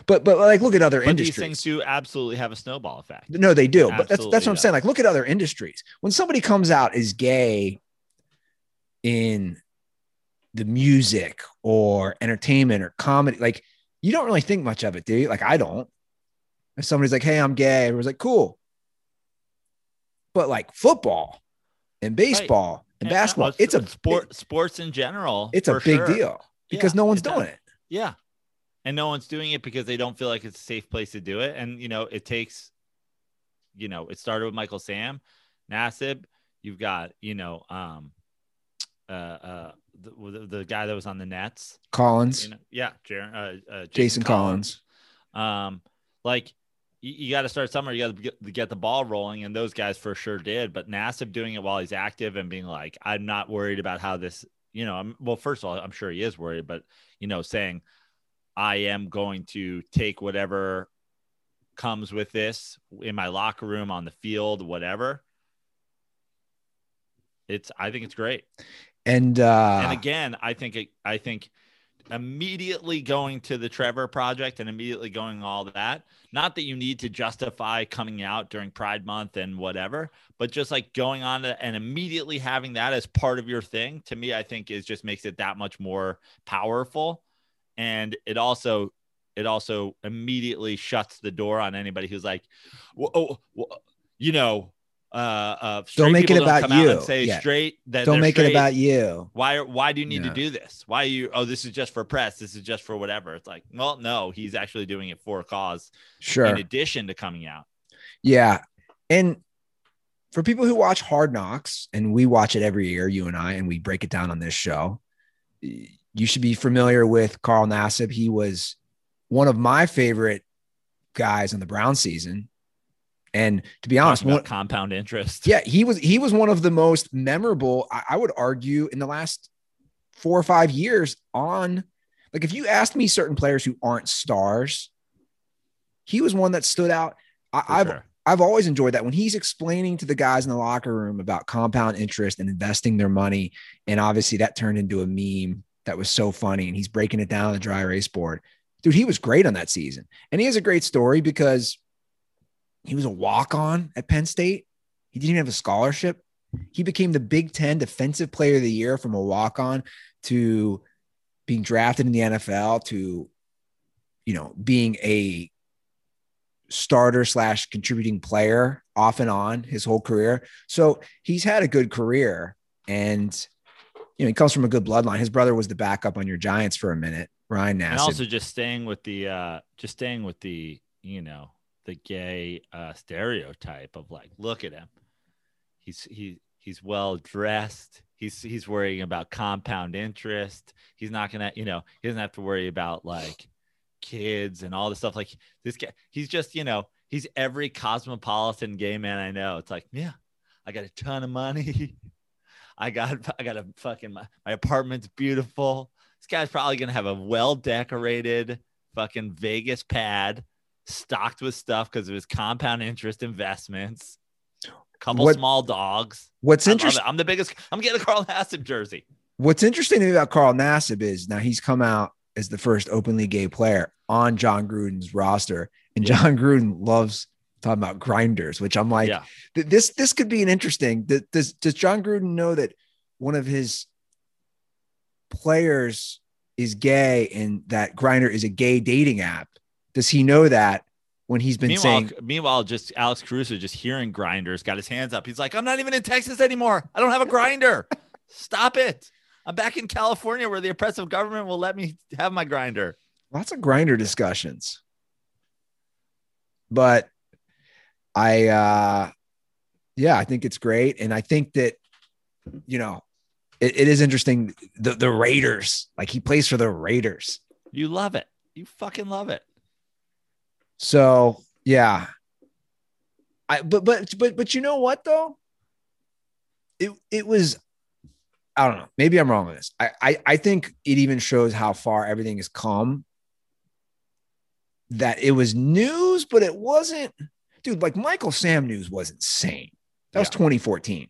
But but like look at other But industries. these things do absolutely have a snowball effect. No, they do. But that's that's what Absolutely I'm saying. Like, look at other industries. When somebody comes out as gay in the music or entertainment or comedy, like you don't really think much of it, do you? Like, I don't. If somebody's like, "Hey, I'm gay," everyone's like, "Cool." But like football and baseball and Yeah, uh, basketball, well, it's a sport sports in general. It's a big sure. deal because Yeah, no one's does. doing it. Yeah. And no one's doing it because they don't feel like it's a safe place to do it. And, you know, it takes, you know, it started with Michael Sam, Nassib. You've got, you know, um, uh, uh, the, the, guy that was on the Nets. Collins, You know, yeah. Jer- uh, uh, Jason Collins. Um, like, you, you got to start somewhere. You got to get, get the ball rolling, and those guys for sure did. But Nassib doing it while he's active and being like, I'm not worried about how this, you know, I'm, well, first of all, I'm sure he is worried, but you know, saying I am going to take whatever comes with this in my locker room, on the field, whatever. It's, I think it's great. And uh, and again, I think it, I think immediately going to the Trevor project and immediately going all that. Not that you need to justify coming out during Pride Month and whatever, but just like going on to, and immediately having that as part of your thing to me, I think is just makes it that much more powerful. And it also, it also immediately shuts the door on anybody who's like, well, oh, well, you know, uh, uh don't make it about you. and say Yeah. straight that don't make it about you. Why? Why do you need Yeah. to do this? Why are you? Oh, this is just for press. This is just for whatever. It's like, well, no, he's actually doing it for a cause. Sure. In addition to coming out, Yeah. And for people who watch Hard Knocks, and we watch it every year, you and I, and we break it down on this show, you should be familiar with Carl Nassib. He was one of my favorite guys on the Brown season. And to be honest, one, compound interest. yeah, he was he was one of the most memorable, I, I would argue, in the last four or five years on like if you asked me certain players who aren't stars, he was one that stood out. I, I've sure. I've always enjoyed that when he's explaining to the guys in the locker room about compound interest and investing their money. And obviously that turned into a meme that was so funny. And he's breaking it down on the dry erase board. Dude, he was great on that season. And he has a great story because he was a walk on at Penn State. He didn't even have a scholarship. He became the Big Ten Defensive Player of the Year from a walk on to being drafted in the NFL to, you know, being a starter slash contributing player off and on his whole career. So he's had a good career and you know he comes from a good bloodline. His brother was the backup on your Giants for a minute, Ryan Nassib. and also just staying with the, uh just staying with the, you know, the gay uh stereotype of like, look at him, he's he he's well dressed. He's he's worrying about compound interest. He's not gonna, you know, he doesn't have to worry about like kids and all this stuff. Like this guy, he's just, you know, he's every cosmopolitan gay man I know. It's like, yeah, I got a ton of money. I got I got a fucking my, my apartment's beautiful. This guy's probably gonna have a well decorated fucking Vegas pad stocked with stuff because of his compound interest investments. A Couple What- small dogs. what's interesting. I'm the biggest. I'm getting a Carl Nassib jersey. what's interesting about Carl Nassib is now he's come out as the first openly gay player on Jon Gruden's roster. And. Jon Gruden loves talking about grinders, which I'm like, yeah, th- this this could be an interesting. Does does Jon Gruden know that one of his players is gay and that Grindr is a gay dating app? Does he know that when he's been meanwhile, saying, meanwhile, just Alex Caruso just hearing grinders, got his hands up. He's like, I'm not even in Texas anymore. I don't have a grinder. Stop it. I'm back in California where the oppressive government will let me have my grinder. lots of grinder discussions? But I, uh, yeah, I think it's great, and I think that you know it, it is interesting. The the Raiders, like he plays for the Raiders, You love it. You fucking love it. so yeah. I but but but but you know what though? It it was I don't know. Maybe I'm wrong on this. I, I I think it even shows how far everything has come. That it was news, but it wasn't, dude. Like Michael Sam news was insane. That was 2014.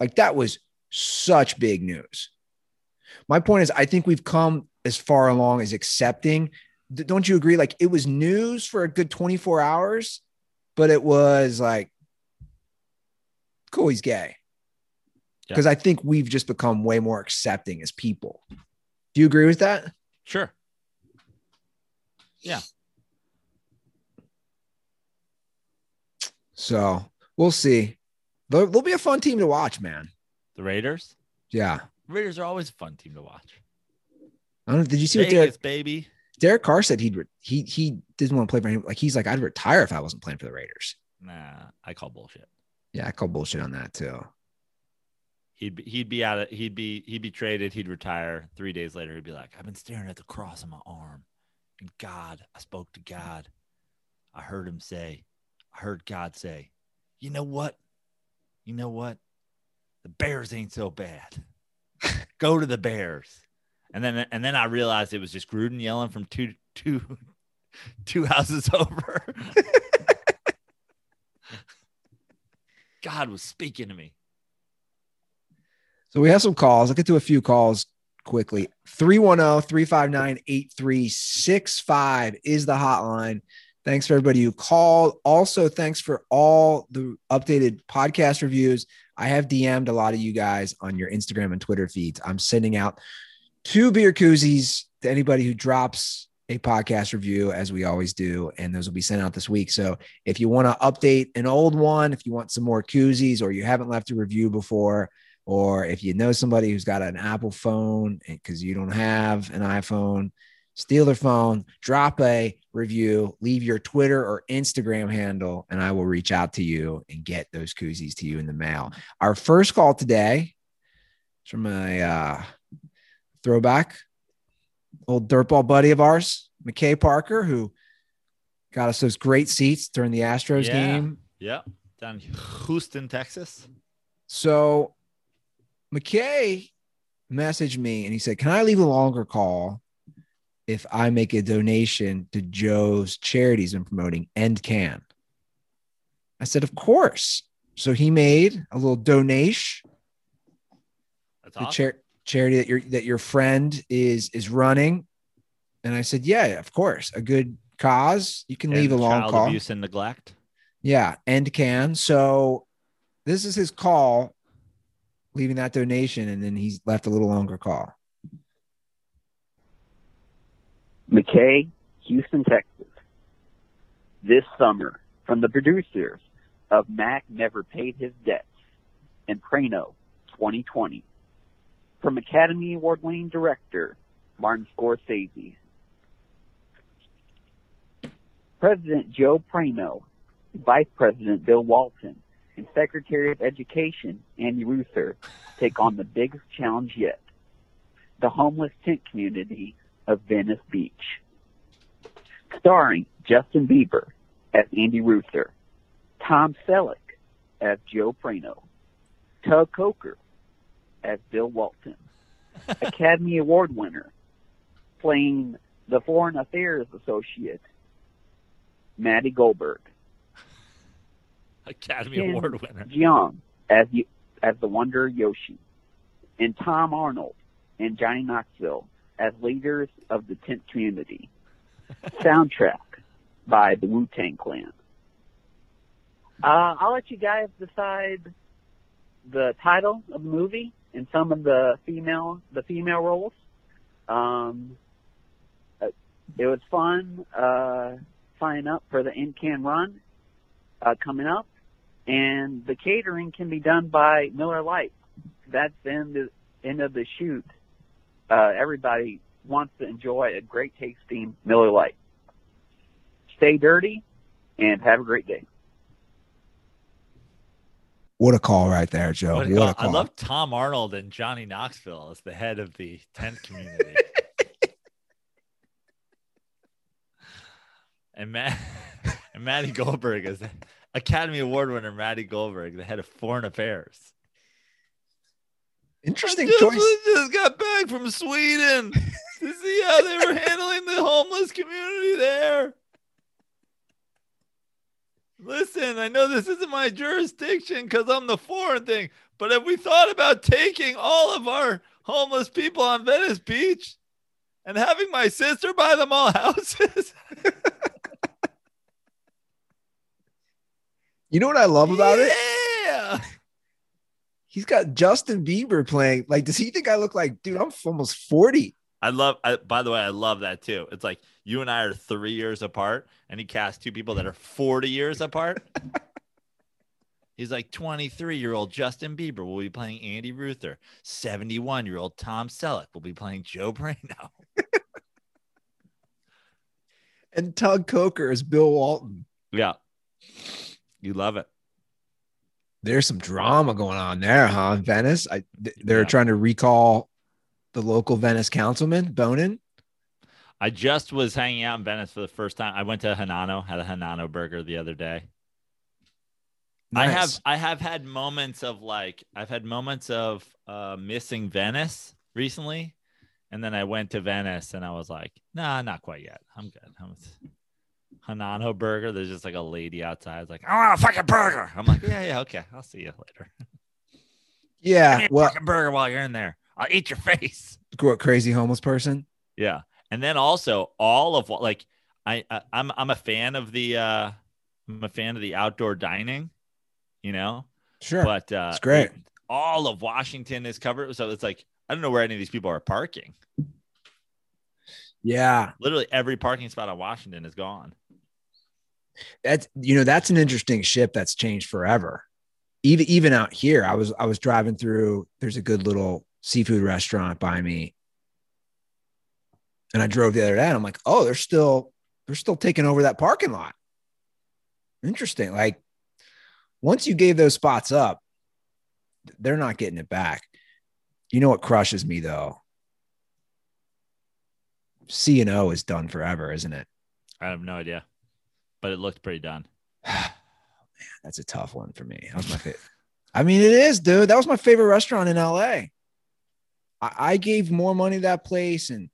Like that was such big news. My point is, I think we've come as far along as accepting. Don't you agree? Like it was news for a good 24 hours, but it was like, cool, he's gay. Yeah. Because I think we've just become way more accepting as people. Do you agree with that? Sure. So we'll see. They'll, they'll be a fun team to watch, man. The Raiders. Yeah. Raiders are always a fun team to watch. I don't. Did you see what Derek, baby. Derek Carr said? He'd he he didn't want to play for him. Like he's like, I'd retire if I wasn't playing for the Raiders. Nah, I call bullshit. Yeah, I call bullshit on that too. He'd be, he'd be out of he'd be he'd be traded. He'd retire. Three days later, he'd be like, "I've been staring at the cross on my arm, and God, I spoke to God. I heard him say, I heard God say, you know what? You know what? The Bears ain't so bad. Go to the Bears. And then and then I realized it was just Gruden yelling from two two two houses over. God was speaking to me. So we have some calls. I'll get to a few calls quickly. 310 359 8365 is the hotline. Thanks for everybody who called. Also, thanks for all the updated podcast reviews. I have DM'd a lot of you guys on your Instagram and Twitter feeds. I'm sending out two beer koozies to anybody who drops a podcast review, as we always do, and those will be sent out this week. So if you want to update an old one, if you want some more koozies, or you haven't left a review before, or if you know somebody who's got an Apple phone because you don't have an iPhone, steal their phone, drop a review, leave your Twitter or Instagram handle, and I will reach out to you and get those koozies to you in the mail. Our first call today is from a uh, throwback, old dirtball buddy of ours, McKay Parker, who got us those great seats during the Astros Yeah. game. Yeah. Down in Houston, Texas. So McKay messaged me and he said, Can I leave a longer call if I make a donation to Joe's charities and promoting End Can? I said, Of course. So he made a little donation That's the awesome. char- charity that your that your friend is is running. And I said, Yeah, of course. A good cause. You can leave a And long child call. abuse and neglect. Yeah, end can. So this is his call, leaving that donation, and then he's left a little longer call. McKay, Houston, Texas. This summer, from the producers of Mac Never Paid His Debts and Prano 2020. From Academy Award winning director Martin Scorsese. President Joe Prano, Vice President Bill Walton, and Secretary of Education Andy Ruther take on the biggest challenge yet the homeless tent community of Venice Beach. Starring Justin Bieber as Andy Ruther, Tom Selleck as Joe Prano, Tug Coker as Bill Walton, Academy Award winner playing the Foreign Affairs Associate, Maddie Goldberg, Academy Ken Award winner. Jeong as the, as the Wonder Yoshi, and Tom Arnold and Johnny Knoxville as leaders of the tent community. Soundtrack by the Wu Tang Clan. Uh, I'll let you guys decide the title of the movie and some of the female the female roles. Um, uh, it was fun uh, signing up for the NCAN run uh, coming up and the catering can be done by Miller Lite. That's the end of, end of the shoot. Uh, everybody wants to enjoy a great tasting Miller Lite. Stay dirty and have a great day. What a call right there, Joe. What What, a a call. call. I love Tom Arnold and Johnny Knoxville as the head of the tent community. and Matt and Maddie Goldberg is the Academy Award winner Maddie Goldberg, the head of foreign affairs. Interesting I just, choice. just got back from Sweden to see how they were handling the homeless community there. Listen, I know this isn't my jurisdiction because I'm the foreign thing, but have we thought about taking all of our homeless people on Venice Beach and having my sister buy them all houses? You know what I love about it? Yeah. He's got Justin Bieber playing. Like, does he think I look like, dude, I'm almost 40? I love. I, by the way, I love that too. It's like you and I are three years apart, and he cast two people that are forty years apart. He's like twenty-three-year-old Justin Bieber will be playing Andy Ruther. Seventy-one-year-old Tom Selleck will be playing Joe Prano. And Tug Coker is Bill Walton. Yeah, you love it. There's some drama going on there, huh? In Venice. I, they're Yeah. trying to recall the local Venice councilman, Bonin. I just was hanging out in Venice for the first time. I went to Hinano, had a Hinano burger the other day. I have I have had moments of like I've had moments of uh missing Venice recently. And then I went to Venice and I was like, nah, not quite yet. I'm good. I'm Hinano burger. There's just like a lady outside. It's like, I want a fucking burger. I'm like, yeah, yeah, okay. I'll see you later. Yeah. Well, fucking burger while you're in there. I'll eat your face. what crazy homeless person? Yeah. And then also all of what like I, I I'm I'm a fan of the uh I'm a fan of the outdoor dining, you know, Sure. but uh It's great. it- all of Washington is covered. So it's like I don't know where any of these people are parking. yeah. Literally every parking spot on Washington is gone. That's you know, that's an interesting ship that's changed forever. Even even out here, I was I was driving through, there's a good little seafood restaurant by me. And I drove the other day and I'm like, oh, they're still they're still taking over that parking lot. Interesting. Like once you gave those spots up, they're not getting it back. You know what crushes me though? C and O is done forever, isn't it? I have no idea. But it looked pretty done. Oh, man, That's a tough one for me. That was my favorite. I mean, it is, dude. That was my favorite restaurant in LA. I, I gave more money to that place and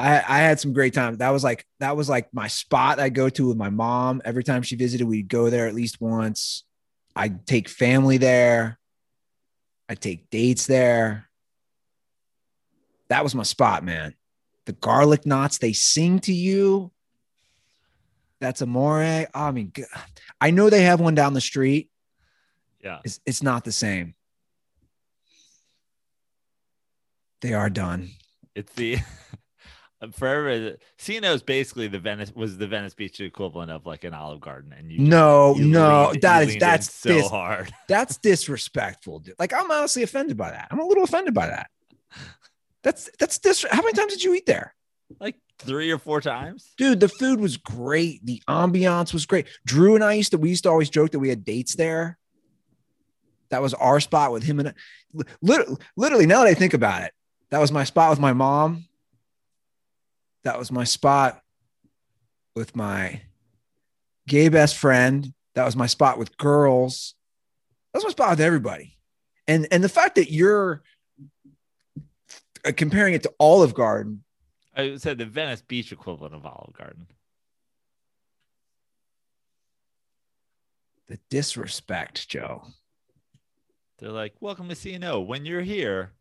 I, I had some great times. That was like that was like my spot I go to with my mom. Every time she visited, we'd go there at least once. I'd take family there. I'd take dates there. That was my spot, man. The garlic knots, they sing to you. That's amore. I mean, I know they have one down the street. Yeah. It's, it's not the same. They are done. It's the uh, forever CNO is basically the Venice was the Venice Beach equivalent of like an Olive Garden. And you No, you no, leaned- that is that's so dis- hard. that's disrespectful. dude. Like I'm honestly offended by that. I'm a little offended by that. That's that's dis. How many times did you eat there, Like three or four times. dude? The food was great. The ambiance was great. Drew and I used to we used to always joke that we had dates there. That was our spot with him and literally, literally. Now that I think about it, that was my spot with my mom. That was my spot with my gay best friend. That was my spot with girls. That's my spot with everybody. And and the fact that you're uh, comparing it to Olive Garden, I said the Venice Beach equivalent of Olive Garden. the disrespect, Joe. They're like, "Welcome to CNO. When you're here,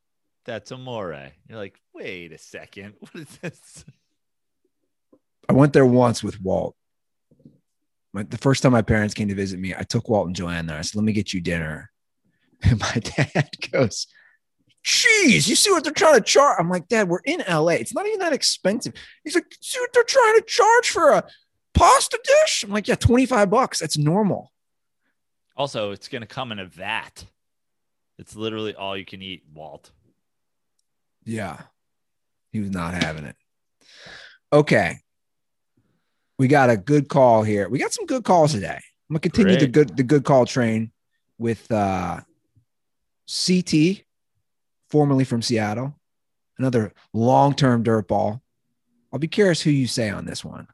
that's amore." You're like, "Wait a second, what is this?" I went there once with Walt. My, the first time my parents came to visit me, I took Walt and Joanne there. I said, "Let me get you dinner." And my dad goes, "Jeez, you see what they're trying to charge?" I'm like, "Dad, we're in LA. It's not even that expensive." He's like, "See what they're trying to charge for a pasta dish?" I'm like, "Yeah, 25 bucks. That's normal." Also, it's gonna come in a vat. It's literally all you can eat, Walt. Yeah. He was not having it. Okay. We got a good call here. We got some good calls today. I'm gonna continue the good the good call train with uh CT, formerly from Seattle, another long-term dirt ball. I'll be curious who you say on this one.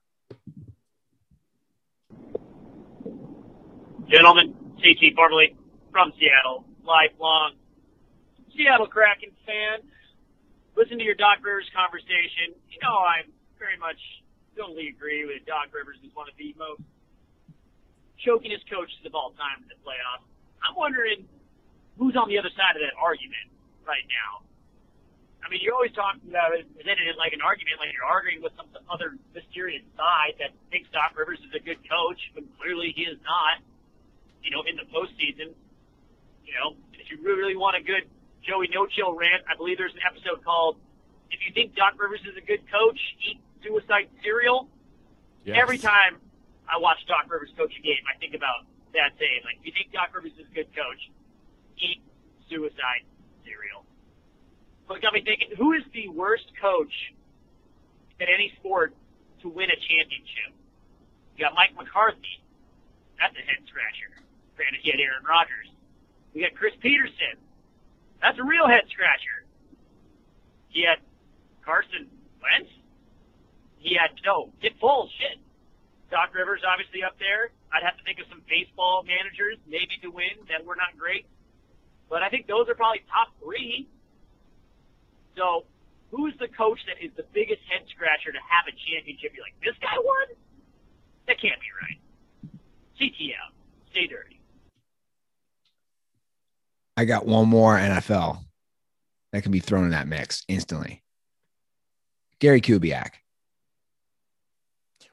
Gentlemen, CT formerly from Seattle, lifelong Seattle Kraken fan. Listen to your Doc Rivers conversation. You know, I very much totally agree with Doc Rivers is one of the most chokingest coaches of all time in the playoffs. I'm wondering who's on the other side of that argument right now. I mean, you're always talking about it, presenting it like an argument, like you're arguing with some other mysterious side that thinks Doc Rivers is a good coach, but clearly he is not you know, in the postseason. You know, if you really, really want a good Joey No Chill rant, I believe there's an episode called "If You Think Doc Rivers is a Good Coach, Eat Suicide Cereal." Every time I watch Doc Rivers coach a game, I think about that saying. Like, if you think Doc Rivers is a good coach, eat suicide cereal. So it got me thinking: Who is the worst coach in any sport to win a championship? You got Mike McCarthy. That's a head scratcher. Granted, he had Aaron Rodgers. We got Chris Peterson. That's a real head scratcher. He had Carson Wentz. He had no Dick Foles. Shit. Doc Rivers obviously up there. I'd have to think of some baseball managers maybe to win that were not great, but I think those are probably top three. So, who's the coach that is the biggest head scratcher to have a championship? You're like, this guy won? That can't be right. CTL. Stay dirty. I got one more NFL that can be thrown in that mix instantly. Gary Kubiak.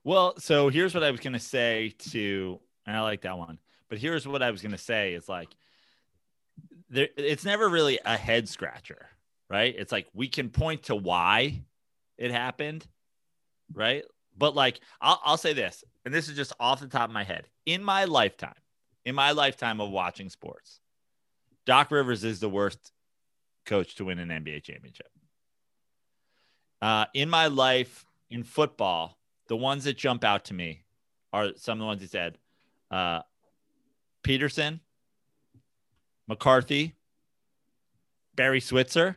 Well, so here's what I was gonna say to, and I like that one. But here's what I was gonna say is like, there, it's never really a head scratcher, right? It's like we can point to why it happened, right? But like, I'll, I'll say this, and this is just off the top of my head. In my lifetime, in my lifetime of watching sports, Doc Rivers is the worst coach to win an NBA championship. Uh, in my life in football, the ones that jump out to me are some of the ones he said uh, Peterson, McCarthy, Barry Switzer.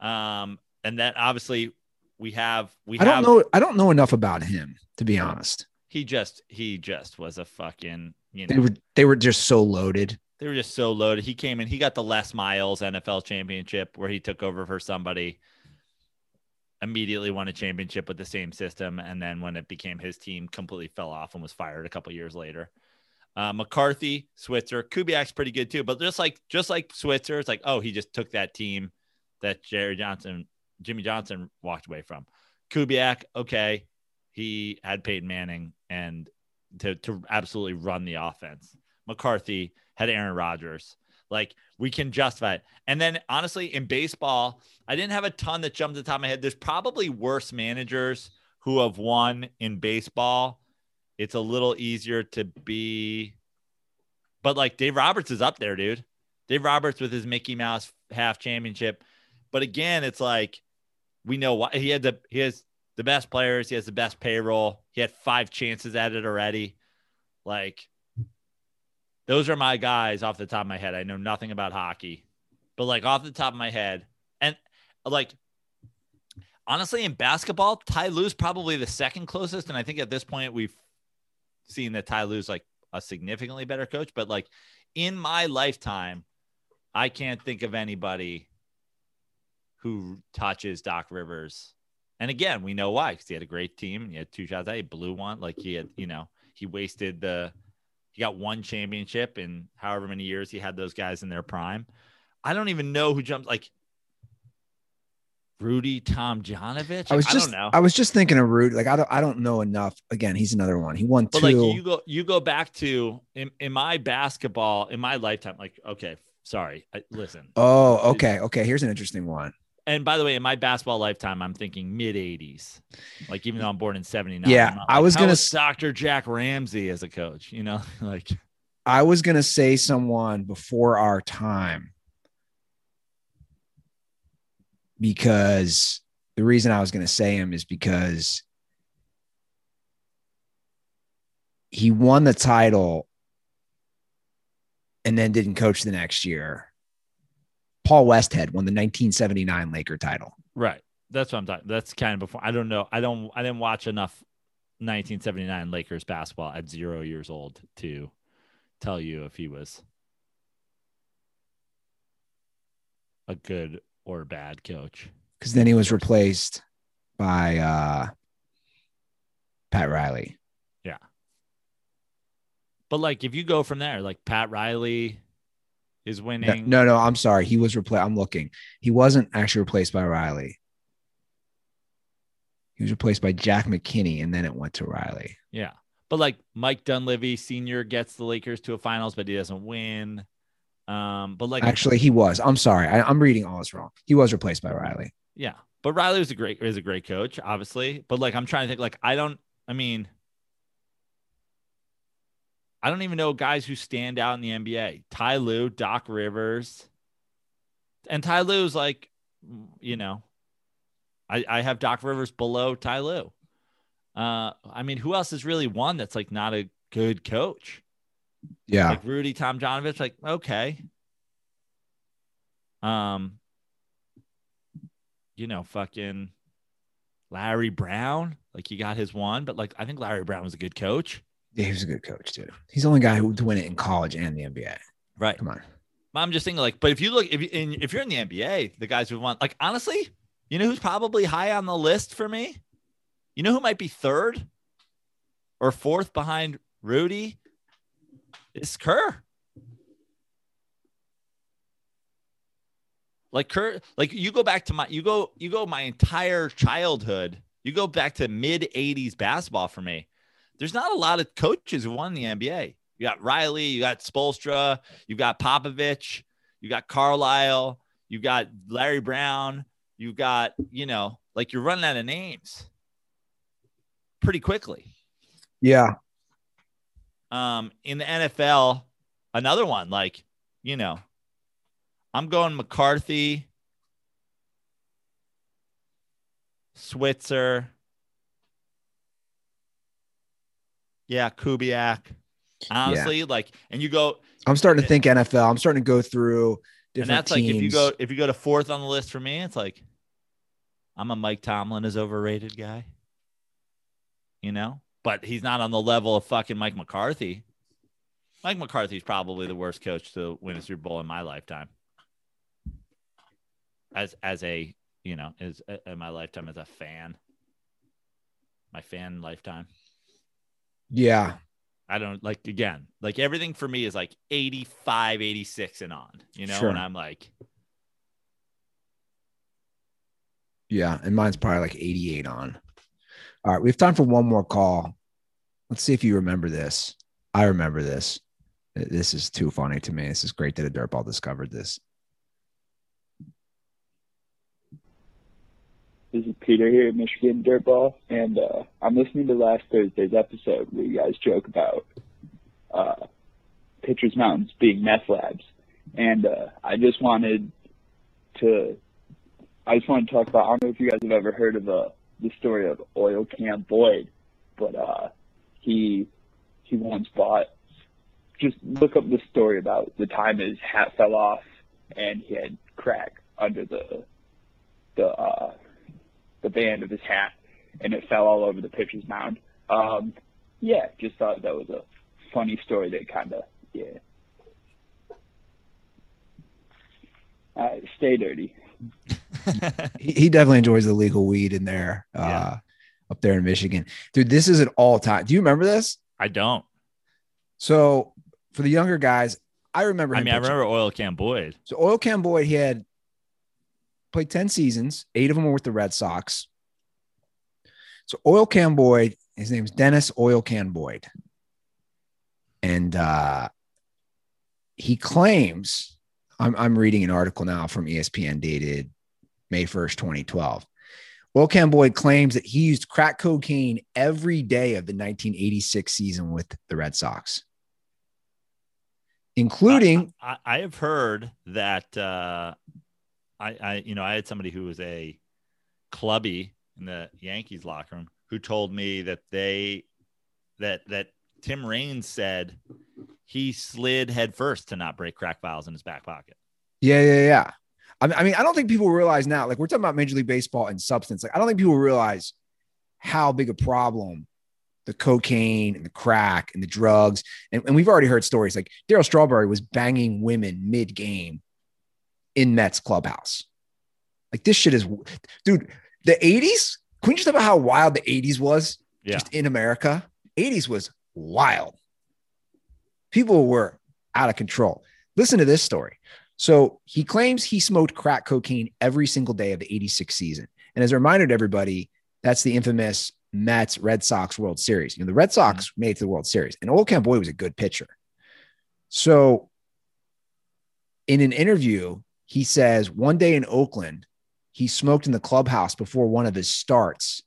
Um, and then obviously we have we I have don't know. I don't know enough about him to be honest. he just he just was a fucking you They know were they were just so loaded. they were just so loaded. He came in, he got the Les Miles NFL championship where he took over for somebody, immediately won a championship with the same system. And then when it became his team, completely fell off and was fired a couple years later. Uh, McCarthy, Switzer, Kubiak's pretty good too. But just like just like Switzer, it's like, oh, he just took that team that Jerry Johnson, Jimmy Johnson walked away from. Kubiak, okay, he had Peyton Manning and to to absolutely run the offense. McCarthy had Aaron Rodgers. Like we can justify it. And then honestly, in baseball, I didn't have a ton that jumped to the top of my head. There's probably worse managers who have won in baseball. It's a little easier to be, but like Dave Roberts is up there, dude. Dave Roberts with his Mickey Mouse half championship. But again, it's like we know why he had the he has the best players, he has the best payroll, he had five chances at it already. Like those are my guys off the top of my head. I know nothing about hockey, but like off the top of my head, and like honestly, in basketball, Ty Lue's probably the second closest. And I think at this point we've seen that Ty Lue's like a significantly better coach. But like in my lifetime, I can't think of anybody who touches Doc Rivers. And again, we know why because he had a great team he had two shots. He blew one. Like he had, you know, he wasted the he got one championship in however many years he had those guys in their prime. I don't even know who jumped like Rudy Tomjanovich. I was I just don't know. I was just thinking of Rude. Like I don't I don't know enough. Again, he's another one. He won But two. like you go you go back to in, in my basketball in my lifetime, like okay, sorry. I, listen. oh, okay, okay. Here's an interesting one. And by the way, in my basketball lifetime, I'm thinking mid 80s. Like even though I'm born in 79. Yeah, I'm I was gonna was Dr. Jack Ramsay as a coach, you know, like I was gonna say someone before our time because the reason I was gonna say him is because he won the title and then didn't coach the next year. Paul Westhead won the 1979 Laker title. Right. That's what I'm talking. That's kind of before. I don't know. I don't. I didn't watch enough 1979 Lakers basketball at zero years old to tell you if he was a good or bad coach. because then he was replaced by uh, Pat Riley. Yeah. But like, if you go from there, like Pat Riley is No, winning. no, no, I'm sorry. He was replaced. I'm looking. He wasn't actually replaced by Riley. He was replaced by Jack McKinney, and then it went to Riley. Yeah. But like Mike Dunleavy Senior gets the Lakers to a finals, but he doesn't win. Um, but like Actually, he was. I'm sorry. I, I'm reading all this wrong. He was replaced by Riley. Yeah, but Riley was a great is a great coach, obviously. But like, I'm trying to think. Like, I don't. I mean, I don't even know guys who stand out in the NBA. Ty Lue, Doc Rivers, and Ty Lue's like, you know, I I have Doc Rivers below Ty Lue. Uh, I mean, who else has really won that's like not a good coach? Yeah. like Rudy Tomjanovich, like okay. Um, you know, fucking Larry Brown. Like he got his one, but like I think Larry Brown was a good coach. Yeah, he was a good coach, too. He's the only guy who to win it in college and the NBA. Right. Come on. I'm just thinking like, but if you look, if you, in, if you're in the NBA, the guys who won, like honestly, you know who's probably high on the list for me? You know who might be third or fourth behind Rudy? It's Kerr. Like Kerr, like you go back to my, you go, you go my entire childhood. You go back to mid '80s basketball for me. There's not a lot of coaches who won the NBA. You got Riley, you got Spoelstra, you got Popovich, you got Carlisle, you got Larry Brown, you got, you know, like you're running out of names pretty quickly. Yeah. Um, in the NFL, another one, like, you know, I'm going McCarthy, Switzer. Yeah, Kubiak. Honestly, like, and you go, I'm starting to think NFL. I'm starting to go through different and that's teams. like if you go if you go to fourth on the list for me, it's like I'm a Mike Tomlin is overrated guy. You know, but he's not on the level of fucking Mike McCarthy. Mike McCarthy's probably the worst coach to win a Super Bowl in my lifetime. As as a you know, as uh, in my lifetime as a fan. My fan lifetime. yeah. I don't like again, like everything for me is like 85, 86 and on, you know, Sure. and I'm like, Yeah. And mine's probably like 88 on. All right. We have time for one more call. Let's see if you remember this. I remember this. This is too funny to me. This is great that a dirtball discovered this. This is Peter here at Michigan Dirtball, and uh, I'm listening to last Thursday's episode where you guys joke about uh, Pitchers Mountains being meth labs, and uh, I just wanted to, I just wanted to talk about. I don't know if you guys have ever heard of uh, the story of Oil Can Boyd, but uh, he he once bought. Just look up the story about the time his hat fell off and he had crack under the the uh, the band of his hat, and it fell all over the pitcher's mound. Um, yeah, just thought that was a funny story that kind of, yeah. Uh, stay dirty. He, he definitely enjoys the legal weed in there, uh, Yeah. Up there in Michigan. Dude, this is an all time. Do you remember this? I don't. So for the younger guys, I remember. I mean, I remember Oil Can Boyd. So Oil Can Boyd, he had played 10 seasons, eight of them were with the Red Sox. So Oil Can Boyd, his name's Dennis Oil Can Boyd. And uh, he claims, I'm, I'm reading an article now from ESPN dated May 1st, 2012. Oil Can Boyd claims that he used crack cocaine every day of the 1986 season with the Red Sox, including I, I have heard that uh, I, I, you know, I had somebody who was a clubby in the Yankees locker room who told me that they, that that Tim Raines said he slid head first to not break crack vials in his back pocket. Yeah, yeah, yeah. I mean, I mean, I don't think people realize now, like we're talking about Major League Baseball and substance. Like, I don't think people realize how big a problem the cocaine and the crack and the drugs. And, and we've already heard stories like Darryl Strawberry was banging women mid game in Mets clubhouse. Like this shit is, dude, the 80s. Can we just talk about how wild the 80s was Yeah. just in America? 80s was wild. People were out of control. Listen to this story. So he claims he smoked crack cocaine every single day of the 86 season. And as a reminder to everybody, that's the infamous Mets Red Sox World Series. You know, the Red Sox mm-hmm. made it to the World Series, and Old Boy was a good pitcher. So in an interview, he says one day in Oakland, he smoked in the clubhouse before one of his starts.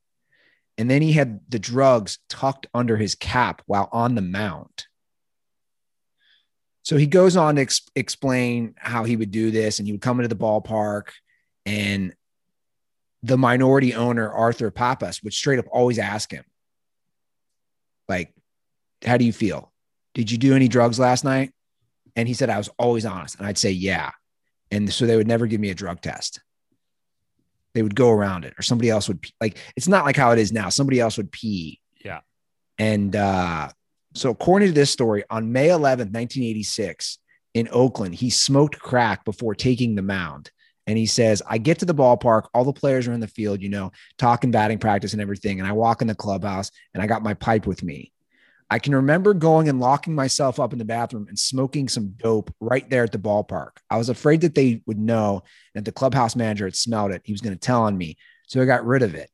And then he had the drugs tucked under his cap while on the mound. So he goes on to ex- explain how he would do this, and he would come into the ballpark, and the minority owner Arthur Pappas would straight up always ask him, like, "How do you feel? Did you do any drugs last night?" And he said, "I was always honest," and I'd say, "Yeah," and so they would never give me a drug test. they would go around it or somebody else would like it's not like how it is now somebody else would pee Yeah. and uh so according to this story on may 11th 1986 in oakland he smoked crack before taking the mound and he says i get to the ballpark all the players are in the field you know talking batting practice and everything and i walk in the clubhouse and i got my pipe with me I can remember going and locking myself up in the bathroom and smoking some dope right there at the ballpark. I was afraid that they would know that the clubhouse manager had smelled it. He was going to tell on me. So I got rid of it.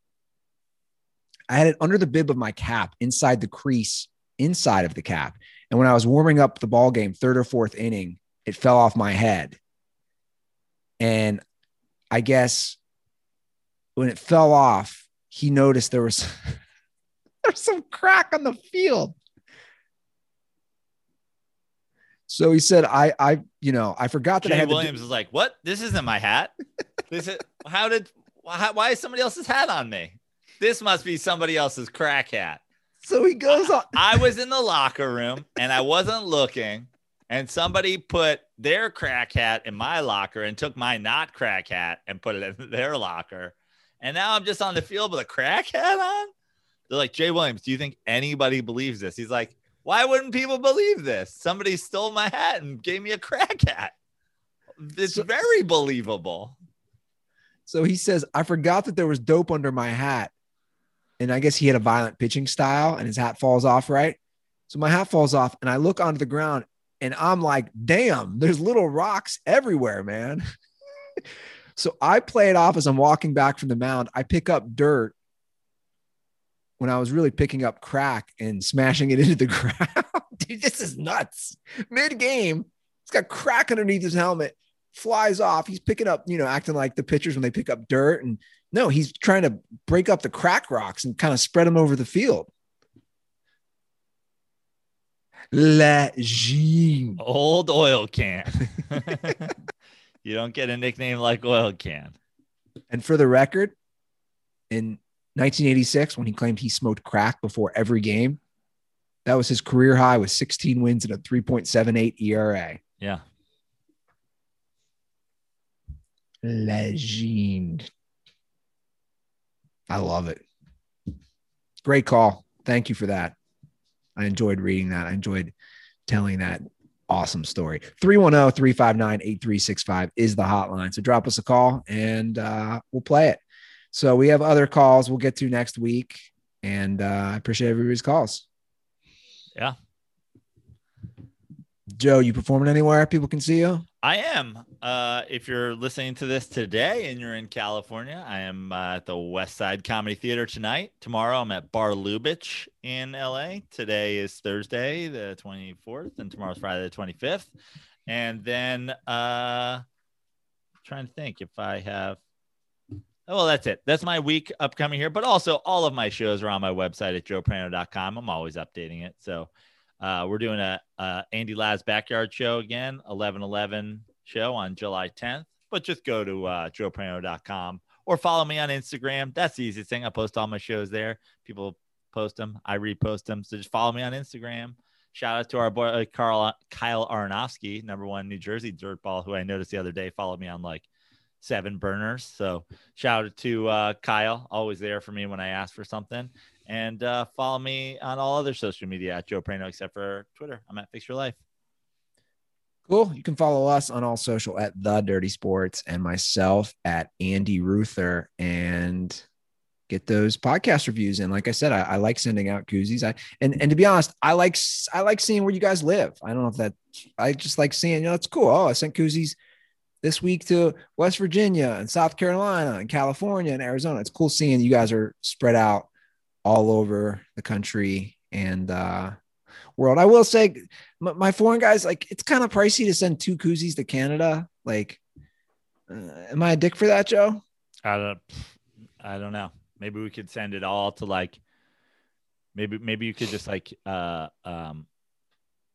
I had it under the bib of my cap inside the crease inside of the cap. And when I was warming up the ball game, third or fourth inning, it fell off my head. And I guess when it fell off, he noticed there was there's some crack on the field. So he said, I, I, you know, I forgot that I Jay had Williams to is like, "What? This isn't my hat. This is how did why, why is somebody else's hat on me? This must be somebody else's crack hat." So he goes on. I was in the locker room and I wasn't looking, and somebody put their crack hat in my locker and took my not crack hat and put it in their locker, and now I'm just on the field with a crack hat on. They're like, Jay Williams, do you think anybody believes this? He's like, why wouldn't people believe this? Somebody stole my hat and gave me a crack hat. It's So- very believable. So he says, I forgot that there was dope under my hat. And I guess he had a violent pitching style and his hat falls off, right? So my hat falls off and I look onto the ground and I'm like, damn, there's little rocks everywhere, man. so I play it off as I'm walking back from the mound. I pick up dirt when I was really picking up crack and smashing it into the ground. Dude, this is nuts. Mid game, he's got crack underneath his helmet, flies off. He's picking up, you know, acting like the pitchers when they pick up dirt. And no, he's trying to break up the crack rocks and kind of spread them over the field. Legend. Old oil can. you don't get a nickname like oil can. And for the record, in 1986, when he claimed he smoked crack before every game, that was his career high with 16 wins and a 3.78 ERA. Yeah. Legend. I love it. Great call. Thank you for that. I enjoyed reading that. I enjoyed telling that awesome story. 310 359 8365 is the hotline. So drop us a call and uh, we'll play it. So we have other calls we'll get to next week. And uh, I appreciate everybody's calls. Yeah. Joe, you performing anywhere people can see you? I am. Uh, if you're listening to this today and you're in California, I am uh, at the West Side Comedy Theater tonight. Tomorrow, I'm at Bar Lubitsch in LA. Today is Thursday, the 24th, and tomorrow's Friday, the 25th. And then, uh, trying to think if I have. Oh, well, that's it. That's my week upcoming here. But also, all of my shows are on my website at joeprano.com. I'm always updating it. So, uh, we're doing a, a Andy Laz backyard show again, 1111 show on July 10th. But just go to uh, joeprano.com or follow me on Instagram. That's the easiest thing. I post all my shows there. People post them, I repost them. So just follow me on Instagram. Shout out to our boy Carl Kyle Aronofsky, number one New Jersey dirtball, who I noticed the other day followed me on like seven burners. So shout out to uh, Kyle, always there for me when I ask for something. And uh, follow me on all other social media at Joe Prano, except for Twitter. I'm at Fix Your Life. Cool. You can follow us on all social at the Dirty Sports and myself at Andy Ruther and get those podcast reviews in. Like I said, I, I like sending out koozies. I and and to be honest, I like I like seeing where you guys live. I don't know if that I just like seeing, you know, it's cool. Oh, I sent koozies this week to West Virginia and South Carolina and California and Arizona. It's cool seeing you guys are spread out all over the country and uh world. I will say, my, my foreign guys, like it's kind of pricey to send two koozies to Canada. Like, uh, am I a dick for that, Joe? I don't, I don't know. Maybe we could send it all to like, maybe maybe you could just like, uh, um,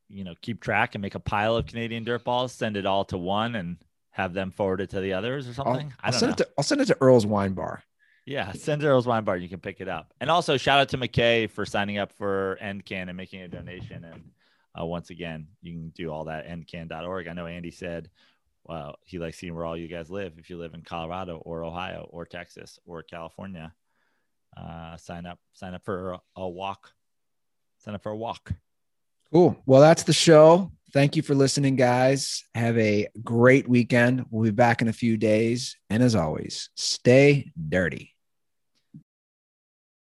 you know, keep track and make a pile of Canadian dirt balls, send it all to one, and have them forward it to the others or I'll, something. I I'll send know. it to I'll send it to Earl's Wine Bar. Yeah, send Wine Bar. You can pick it up. And also shout out to McKay for signing up for NCAN and making a donation. And uh, once again, you can do all that at ncan.org. I know Andy said well, he likes seeing where all you guys live. If you live in Colorado or Ohio or Texas or California, uh, sign up. Sign up for a walk. Sign up for a walk. Cool. Well, that's the show. Thank you for listening, guys. Have a great weekend. We'll be back in a few days. And as always, stay dirty.